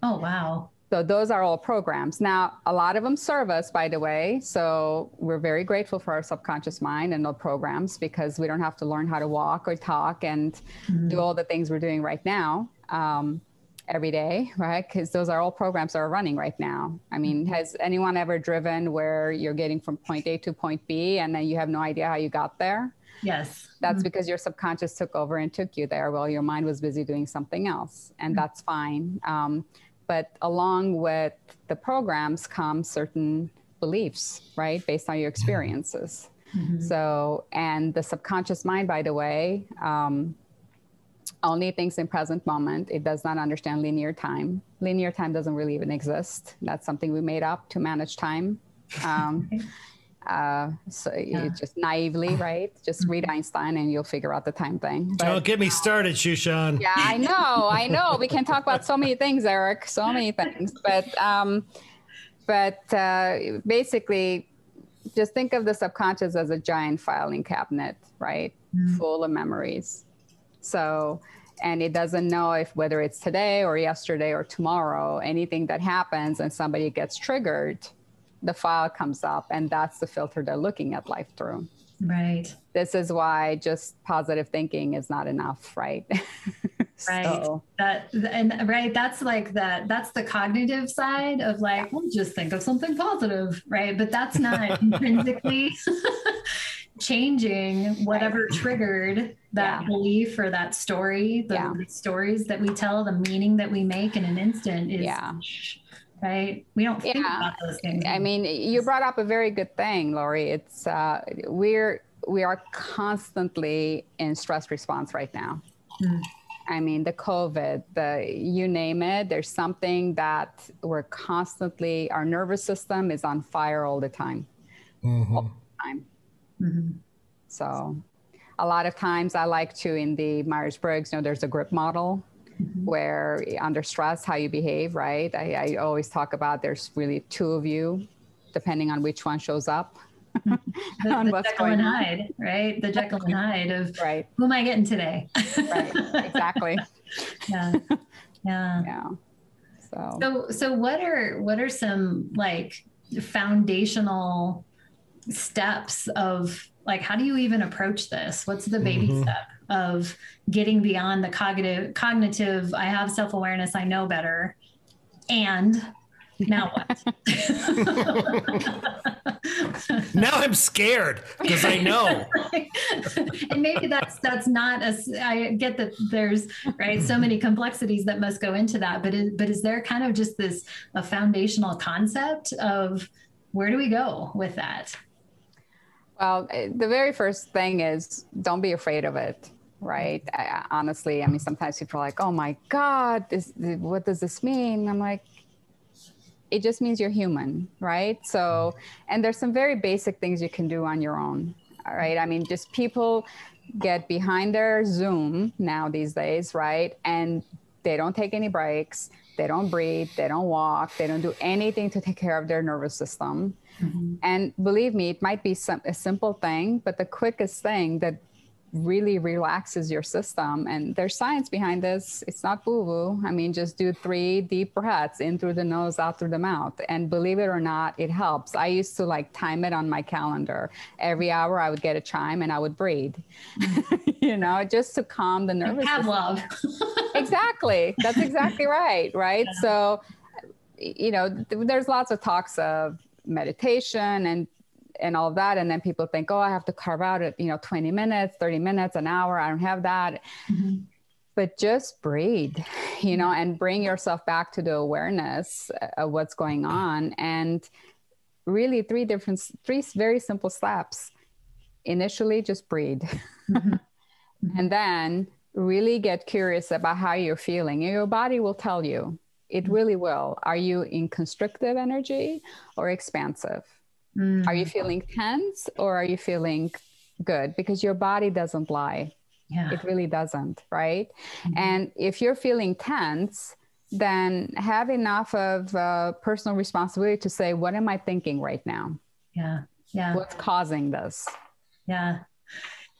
Oh, wow. So those are all programs. Now, a lot of them serve us, by the way. So we're very grateful for our subconscious mind and the programs because we don't have to learn how to walk or talk and mm-hmm. do all the things we're doing right now um, every day, right? Because those are all programs that are running right now. I mean, mm-hmm. has anyone ever driven where you're getting from point A to point B and then you have no idea how you got there? Yes. That's mm-hmm. because your subconscious took over and took you there while your mind was busy doing something else. And mm-hmm. that's fine. Um, but along with the programs come certain beliefs, right, based on your experiences. Mm-hmm. So, and the subconscious mind, by the way, um, only thinks in present moment. It does not understand linear time. Linear time doesn't really even exist. That's something we made up to manage time. Um, Uh, so yeah. just naively, right? Just read mm-hmm. Einstein and you'll figure out the time thing. But, Don't get me started, Shushan. Yeah, I know, I know. We can talk about so many things, Eric. So many things, but um, but uh, basically, just think of the subconscious as a giant filing cabinet, right? Mm-hmm. Full of memories. So and it doesn't know if whether it's today or yesterday or tomorrow anything that happens and somebody gets triggered the file comes up and that's the filter they're looking at life through right this is why just positive thinking is not enough right right so. that and right that's like that that's the cognitive side of like well just think of something positive right but that's not intrinsically changing whatever right. triggered that yeah. belief or that story the, yeah. the, stories that we tell the meaning that we make in an instant is yeah right? We don't think yeah. about those things. I mean, you brought up a very good thing, Lori. It's uh, we're we are constantly in stress response right now. Mm. I mean, the COVID, the you name it, there's something that we're constantly, our nervous system is on fire all the time. Mm-hmm. All the time. Mm-hmm. So, a lot of times I like to, in the Myers Briggs, you know, there's a grip model mm-hmm. where under stress, how you behave, right? I, I, always talk about there's really two of you, depending on which one shows up. the, the Jekyll and Hyde, right? The Jekyll and Hyde of right. who am I getting today? right, exactly. yeah, yeah, yeah. So. so, so what are what are some like foundational steps of like how do you even approach this? What's the baby mm-hmm. step? Of getting beyond the cognitive cognitive i have self-awareness i know better. And now what? Now i'm scared because i know. And maybe that's that's not as i get that there's right so many complexities that must go into that but is, but is there kind of just this a foundational concept of where do we go with that? Well eh, the very first thing is don't be afraid of it right? I, honestly, I mean, sometimes people are like, "Oh my God, this, what does this mean?" I'm like, it just means you're human, right? So, and there's some very basic things you can do on your own, all right? I mean, just people get behind their Zoom now these days, right? And they don't take any breaks, they don't breathe, they don't walk, they don't do anything to take care of their nervous system. Mm-hmm. And believe me, it might be some, a simple thing, but the quickest thing that really relaxes your system. And there's science behind this. It's not woo woo. I mean, just do three deep breaths in through the nose, out through the mouth. And believe it or not, it helps. I used to like time it on my calendar. Every hour I would get a chime and I would breathe, you know, just to calm the nervous Have love. exactly. That's exactly right. Right. Yeah. So, you know, th- there's lots of talks of meditation and and all of that. And then people think oh i have to carve out it you know 20 minutes 30 minutes an hour. I don't have that. Mm-hmm. but just breathe you know and bring yourself back to the awareness of what's going on. And really three different three very simple slaps. initially just breathe. Mm-hmm. and then really get curious about how you're feeling. And your body will tell you. It mm-hmm. really will. Are you in constrictive energy or expansive Mm. Are you feeling tense or are you feeling good? Because your body doesn't lie. Yeah. It really doesn't, right? Mm-hmm. And if you're feeling tense, then have enough of uh, personal responsibility to say, what am I thinking right now? Yeah. Yeah. What's causing this? Yeah.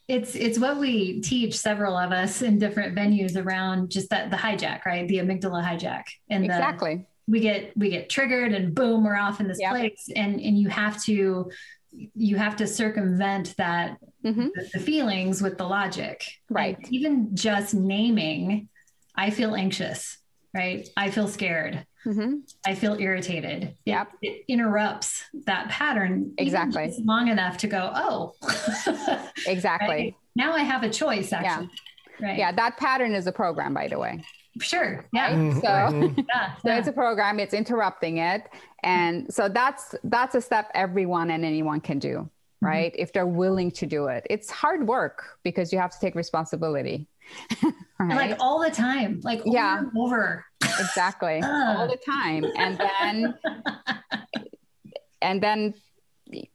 It's it's what we teach several of us in different venues around just that the hijack, right? The amygdala hijack. And exactly. We get we get triggered and boom we're off in this place and and you have to you have to circumvent that hmm the, the feelings with the logic Right. And even just naming i feel anxious right i feel scared hmm i feel irritated It- Yep. it, interrupts that pattern Exactly. long enough to go oh Exactly. right? now i have a choice actually right Yeah, that pattern is a program, by the way. Sure yeah Mhm, So- mhm. yeah, So yeah. it's a program, it's interrupting it. And so that's that's a step everyone and anyone can do, Mm-hmm. right? If they're willing to do it. It's hard work because you have to take responsibility. And, right? like all the time like over Yeah. and over exactly. All the time. And then and then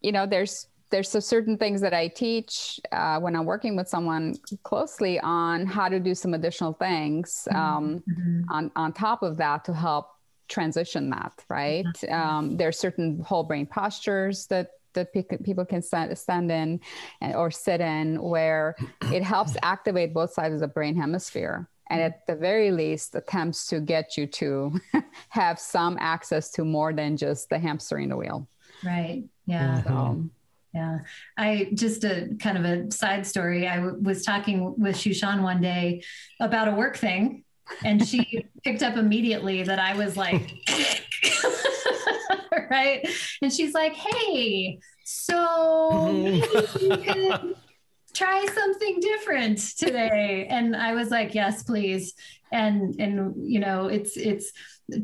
you know there's there's so certain things that I teach uh, when I'm working with someone closely on how to do some additional things um, Mhm. on on top of that to help transition that right? Um, there are certain whole brain postures that that people can stand, stand in and, or sit in where it helps activate both sides of the brain hemisphere. And at the very least attempts to get you to have some access to more than just the hamster in the wheel. Right. Yeah. So Yeah. I just a kind of a side story. I w- was talking with Shushan one day about a work thing, and she picked up immediately that I was like, right. And she's like, hey, so mm-hmm. maybe you could try something different today. And I was like, yes, please. And, and, you know, it's, it's,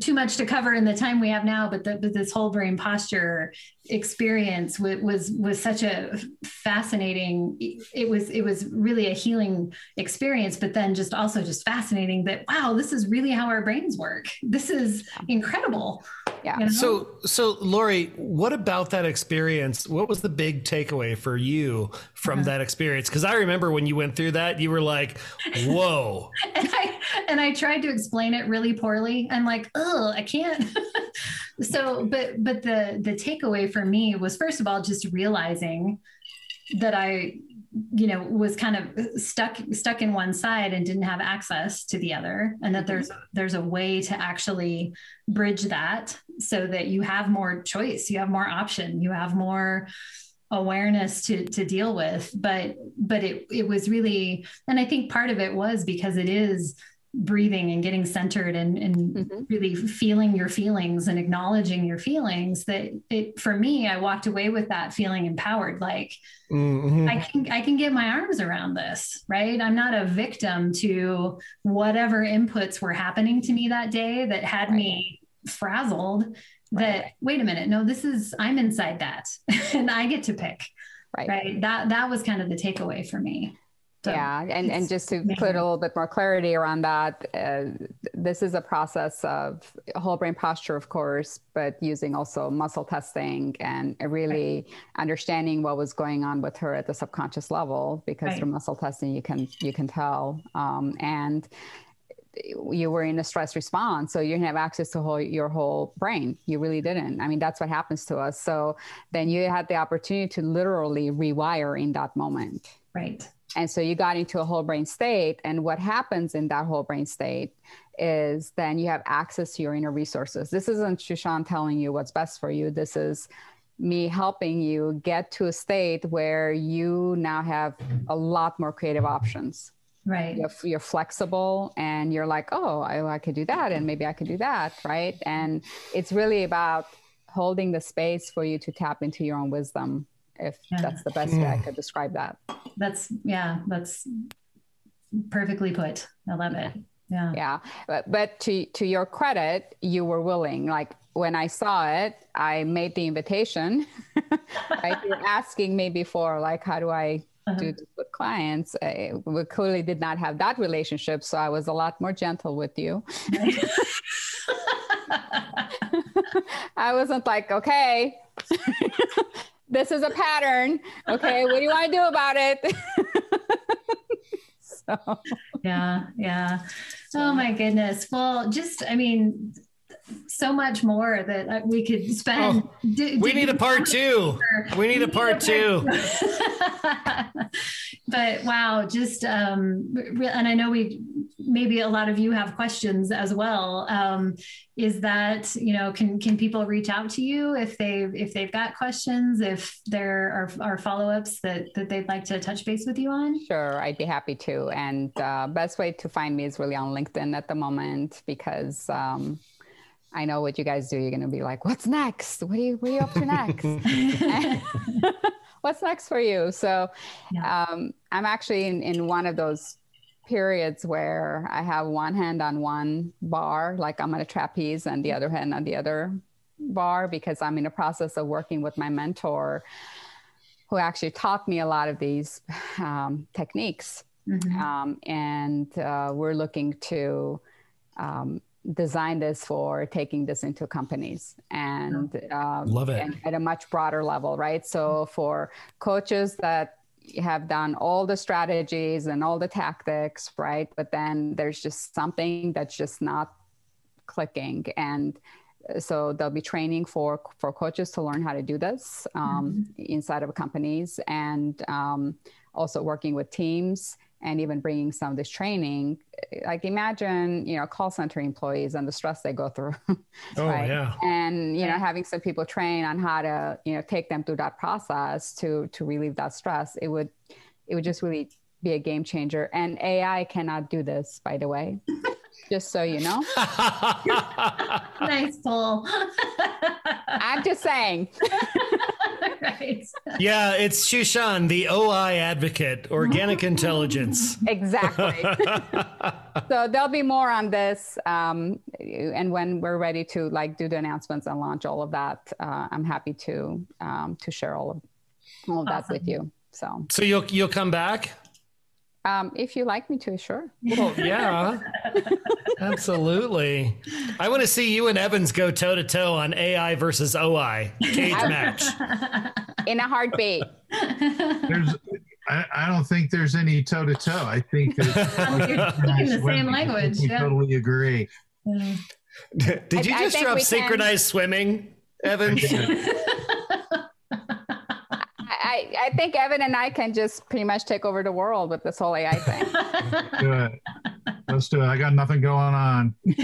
too much to cover in the time we have now, but, the, but this whole brain posture experience was, was was such a fascinating. It was it was really a healing experience, but then just also just fascinating that wow, this is really how our brains work. This is incredible. Yeah. you know? So, so Lori, what about that experience? What was the big takeaway for you from Uh-huh. that experience? Because I remember when you went through that, you were like, "Whoa!" and I and I tried to explain it really poorly. I'm like, oh, I can't. so, but but the the takeaway for me was first of all just realizing that I, you know, was kind of stuck stuck in one side and didn't have access to the other, and that mm-hmm. there's there's a way to actually bridge that so that you have more choice, you have more option, you have more awareness to to deal with. But but it it was really and i think part of it was because it is breathing and getting centered and, and Mhm. really feeling your feelings and acknowledging your feelings that it for me i walked away with that feeling empowered like Mhm. I can I can get my arms around this, right? I'm not a victim to whatever inputs were happening to me that day that had me frazzled. That wait a minute, no, this is I'm inside that, and I get to pick, right right? That that was kind of the takeaway for me. So, yeah and, and just to amazing. put a little bit more clarity around that uh, this is a process of whole brain posture of course but using also muscle testing and really understanding what was going on with her at the subconscious level because Right. through muscle testing you can you can tell um, and you were in a stress response so you didn't have access to whole, your whole brain. You really didn't. I mean that's what happens to us. So then you had the opportunity to literally rewire in that moment. Right, and so you got into a whole brain state. And what happens in that whole brain state is then you have access to your inner resources. This isn't Shushan telling you what's best for you. This is me helping you get to a state where you now have a lot more creative options. right, You're, you're flexible and you're like, oh, I, I could do that. And maybe I could do that. Right. And it's really about holding the space for you to tap into your own wisdom, if Yeah. that's the best way I could describe that. that's yeah, that's perfectly put. I love it. Yeah, yeah but, but to to your credit you were willing like when i saw it i made the invitation right you were asking me before like how do i Uh-huh. do this with clients I, we clearly did not have that relationship so i was a lot more gentle with you i wasn't like okay this is a pattern okay what do you want to do about it so yeah, yeah. Oh my goodness. Well, just I mean, so much more that uh, we could spend. Oh, d- we need a part two. We need a part two. but wow, just um, and I know we maybe a lot of you have questions as well. Um, is that you know can can people reach out to you if they if they've got questions if there are, are follow-ups that that they'd like to touch base with you on sure i'd be happy to and uh, best way to find me is really on linkedin at the moment because um, I know what you guys do. You're going to be like, what's next? What are you, what are you up to next? what's next for you? So yeah. um, I'm actually in, in one of those periods where I have one hand on one bar, like I'm on a trapeze, and the other hand on the other bar, because I'm in the process of working with my mentor who actually taught me a lot of these um, techniques. Mm-hmm. Um, and uh, we're looking to um, design this for taking this into companies and um, love it and at a much broader level, right? So for coaches that have done all the strategies and all the tactics, right? But then there's just something that's just not clicking. And so there'll be training for for coaches to learn how to do this um, mm-hmm. inside of companies and um, also working with teams and even bringing some of this training like imagine you know call center employees and the stress they go through oh right? yeah. And you know having some people train on how to you know take them through that process to to relieve that stress it would it would just really be a game changer. And ai cannot do this by the way just so you know. Nice pull i'm just saying right. Yeah, it's Shushan, the OI advocate, organic intelligence. Exactly. so there'll be more on this, um, and when we're ready to like do the announcements and launch all of that, uh, I'm happy to um, to share all of all of awesome. that with you. So. So you'll you'll come back. Um, if you like me to, sure. Well, yeah, absolutely. I want to see you and Evans go toe to toe on AI versus OI cage match in a heartbeat. There's, I, I don't think there's any toe to toe. I think you're speaking the same language. We yeah. totally agree. Did you just drop synchronized can... swimming, Evans? I, I think Evan and I can just pretty much take over the world with this whole AI thing. do it. Let's do it. I got nothing going on.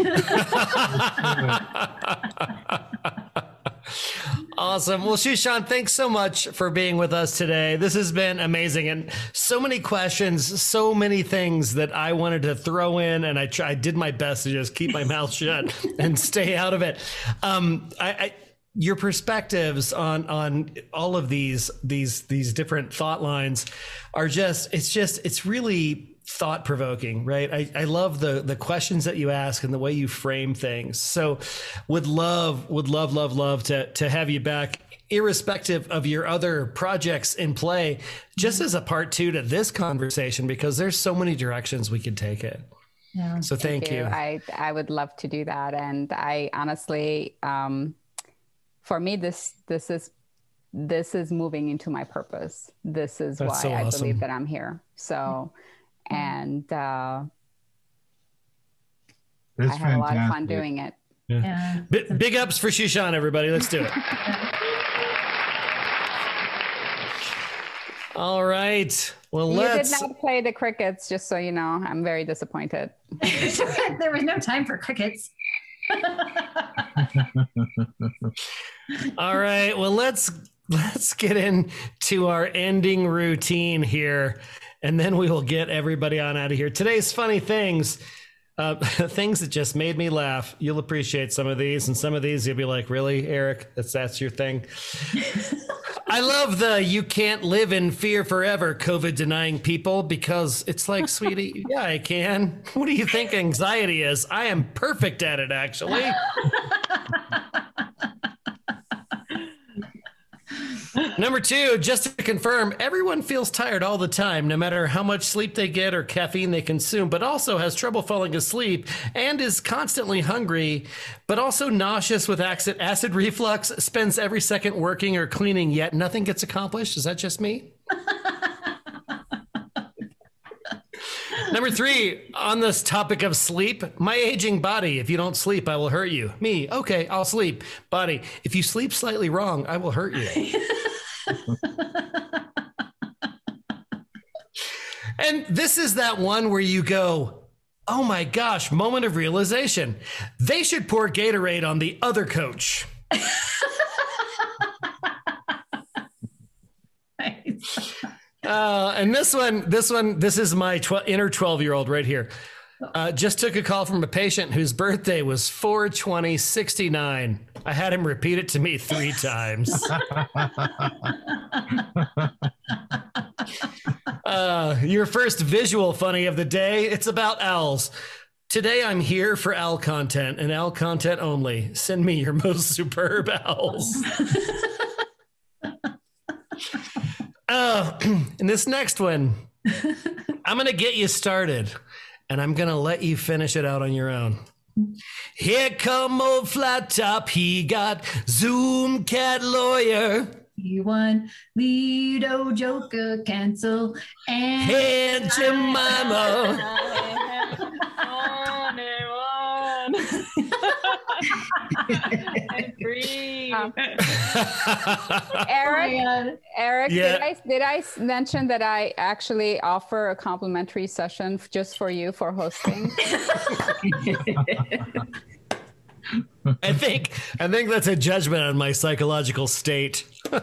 awesome. Well, Shushan, thanks so much for being with us today. This has been amazing and so many questions, so many things that I wanted to throw in, and I, try, I did my best to just keep my mouth shut and stay out of it. Um, I, I your perspectives on on all of these these these different thought lines are just it's just it's really thought provoking right I, I love the the questions that you ask and the way you frame things so would love would love love love to to have you back irrespective of your other projects in play just as a part two to this conversation because there's so many directions we could take it yeah. so thank, thank you. you. I I would love to do that and I honestly um for me this this is this is moving into my purpose this is That's why so i awesome. believe that i'm here so and uh That's i had fantastic. a lot of fun doing it yeah. yeah. B- big ups for Shushan, everybody. Let's do it. All right. Well, you let's. You did not play the crickets, just so you know. I'm very disappointed. there was no time for crickets. All right. Well, let's let's get into our ending routine here, and then we will get everybody on out of here. Today's funny things. Uh, things that just made me laugh. You'll appreciate some of these, and some of these you'll be like, "Really, Eric? That's that's your thing." I love the "you can't live in fear forever" COVID denying people because it's like, sweetie, yeah, I can. What do you think anxiety is? I am perfect at it, actually. Number two, just to confirm, everyone feels tired all the time, no matter how much sleep they get or caffeine they consume, but also has trouble falling asleep and is constantly hungry, but also nauseous with acid, acid reflux, spends every second working or cleaning, yet nothing gets accomplished. Is that just me? Number three, on this topic of sleep, my aging body. If you don't sleep, I will hurt you. Me, okay, I'll sleep. Body, if you sleep slightly wrong, I will hurt you. and this is that one where you go, oh my gosh, moment of realization. They should pour Gatorade on the other coach. Uh, and this one, this one, this is my tw- inner 12 year old right here. Uh, just took a call from a patient whose birthday was 42069. I had him repeat it to me three times. uh, your first visual funny of the day. It's about owls. Today I'm here for owl content and owl content only. Send me your most superb owls. Uh, and this next one, I'm going to get you started and I'm going to let you finish it out on your own. Here come old flat top. He got Zoom cat lawyer. He won Lido Joker cancel and Hey, Jemima. Um, Eric, God. Eric, Yeah. did I did I s- mention that I actually offer a complimentary session just for you for hosting? I think I think that's a judgment on my psychological state. All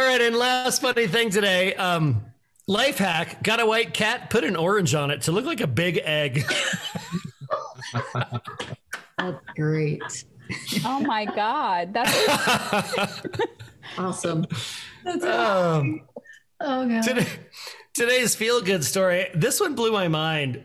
right, and last funny thing today. Um, life hack: got a white cat, put an orange on it to look like a big egg. That's great. oh my God, that's Awesome. Um, Oh god. Today, today's feel good story. This one blew my mind.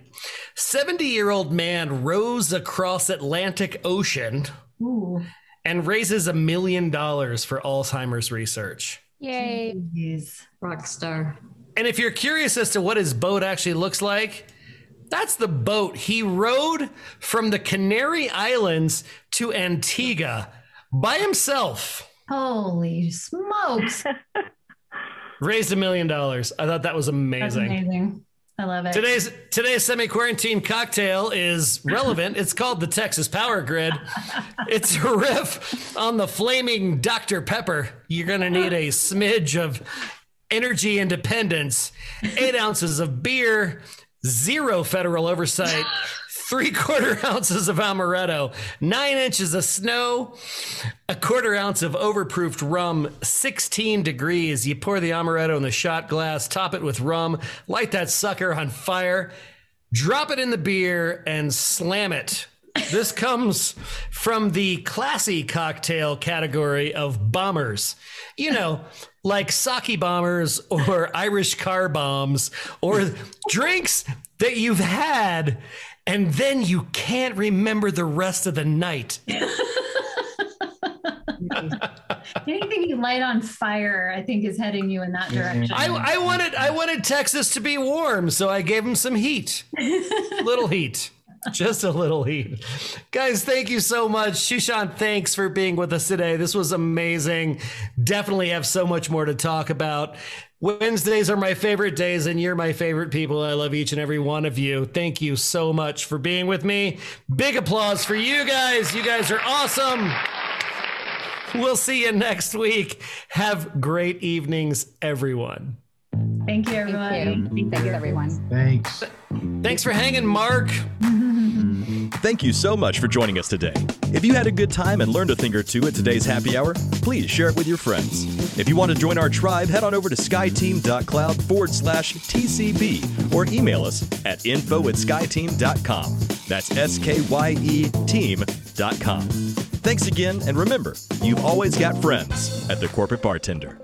70 year old man rows across Atlantic Ocean Ooh. and raises a million dollars for Alzheimer's research. yay. Jeez. Rock star. And if you're curious as to what his boat actually looks like, that's the boat he rowed from the Canary Islands to Antigua by himself. Holy smokes. Raised a million dollars. I thought that was That's amazing. amazing. I love it. Today's today's semi-quarantine cocktail is relevant. it's called the Texas Power Grid. It's a riff on the flaming Dr. Pepper. You're gonna need a smidge of energy independence, eight ounces of beer, zero federal oversight, three quarter ounces of amaretto, nine inches of snow, a quarter ounce of overproofed rum, 16 degrees. You pour the amaretto in the shot glass, top it with rum, light that sucker on fire, drop it in the beer, and slam it. This comes from the classy cocktail category of bombers. You know, like sake bombers or Irish car bombs or drinks that you've had and then you can't remember the rest of the night. Anything you light on fire, I think, is heading you in that direction. I, I wanted I wanted Texas to be warm, so I gave him some heat. little heat. Just a little heat. Guys, thank you so much. Shushan, thanks for being with us today. This was amazing. Definitely have so much more to talk about. Wednesdays are my favorite days, and you're my favorite people. I love each and every one of you. Thank you so much for being with me. Big applause for you guys. You guys are awesome. We'll see you next week. Have great evenings, everyone. Thank you, Thank everyone. you. Thanks, everyone. Thanks. Thanks for hanging, Mark. Mm-hmm. Mm-hmm. Thank you so much for joining us today. If you had a good time and learned a thing or two at today's happy hour, please share it with your friends. If you want to join our tribe, head on over to skyeteam.cloud forward slash TCB or email us at info at skyeteam.com. That's S K Y E team.com. Thanks again, and remember, you've always got friends at the Corporate Bartender.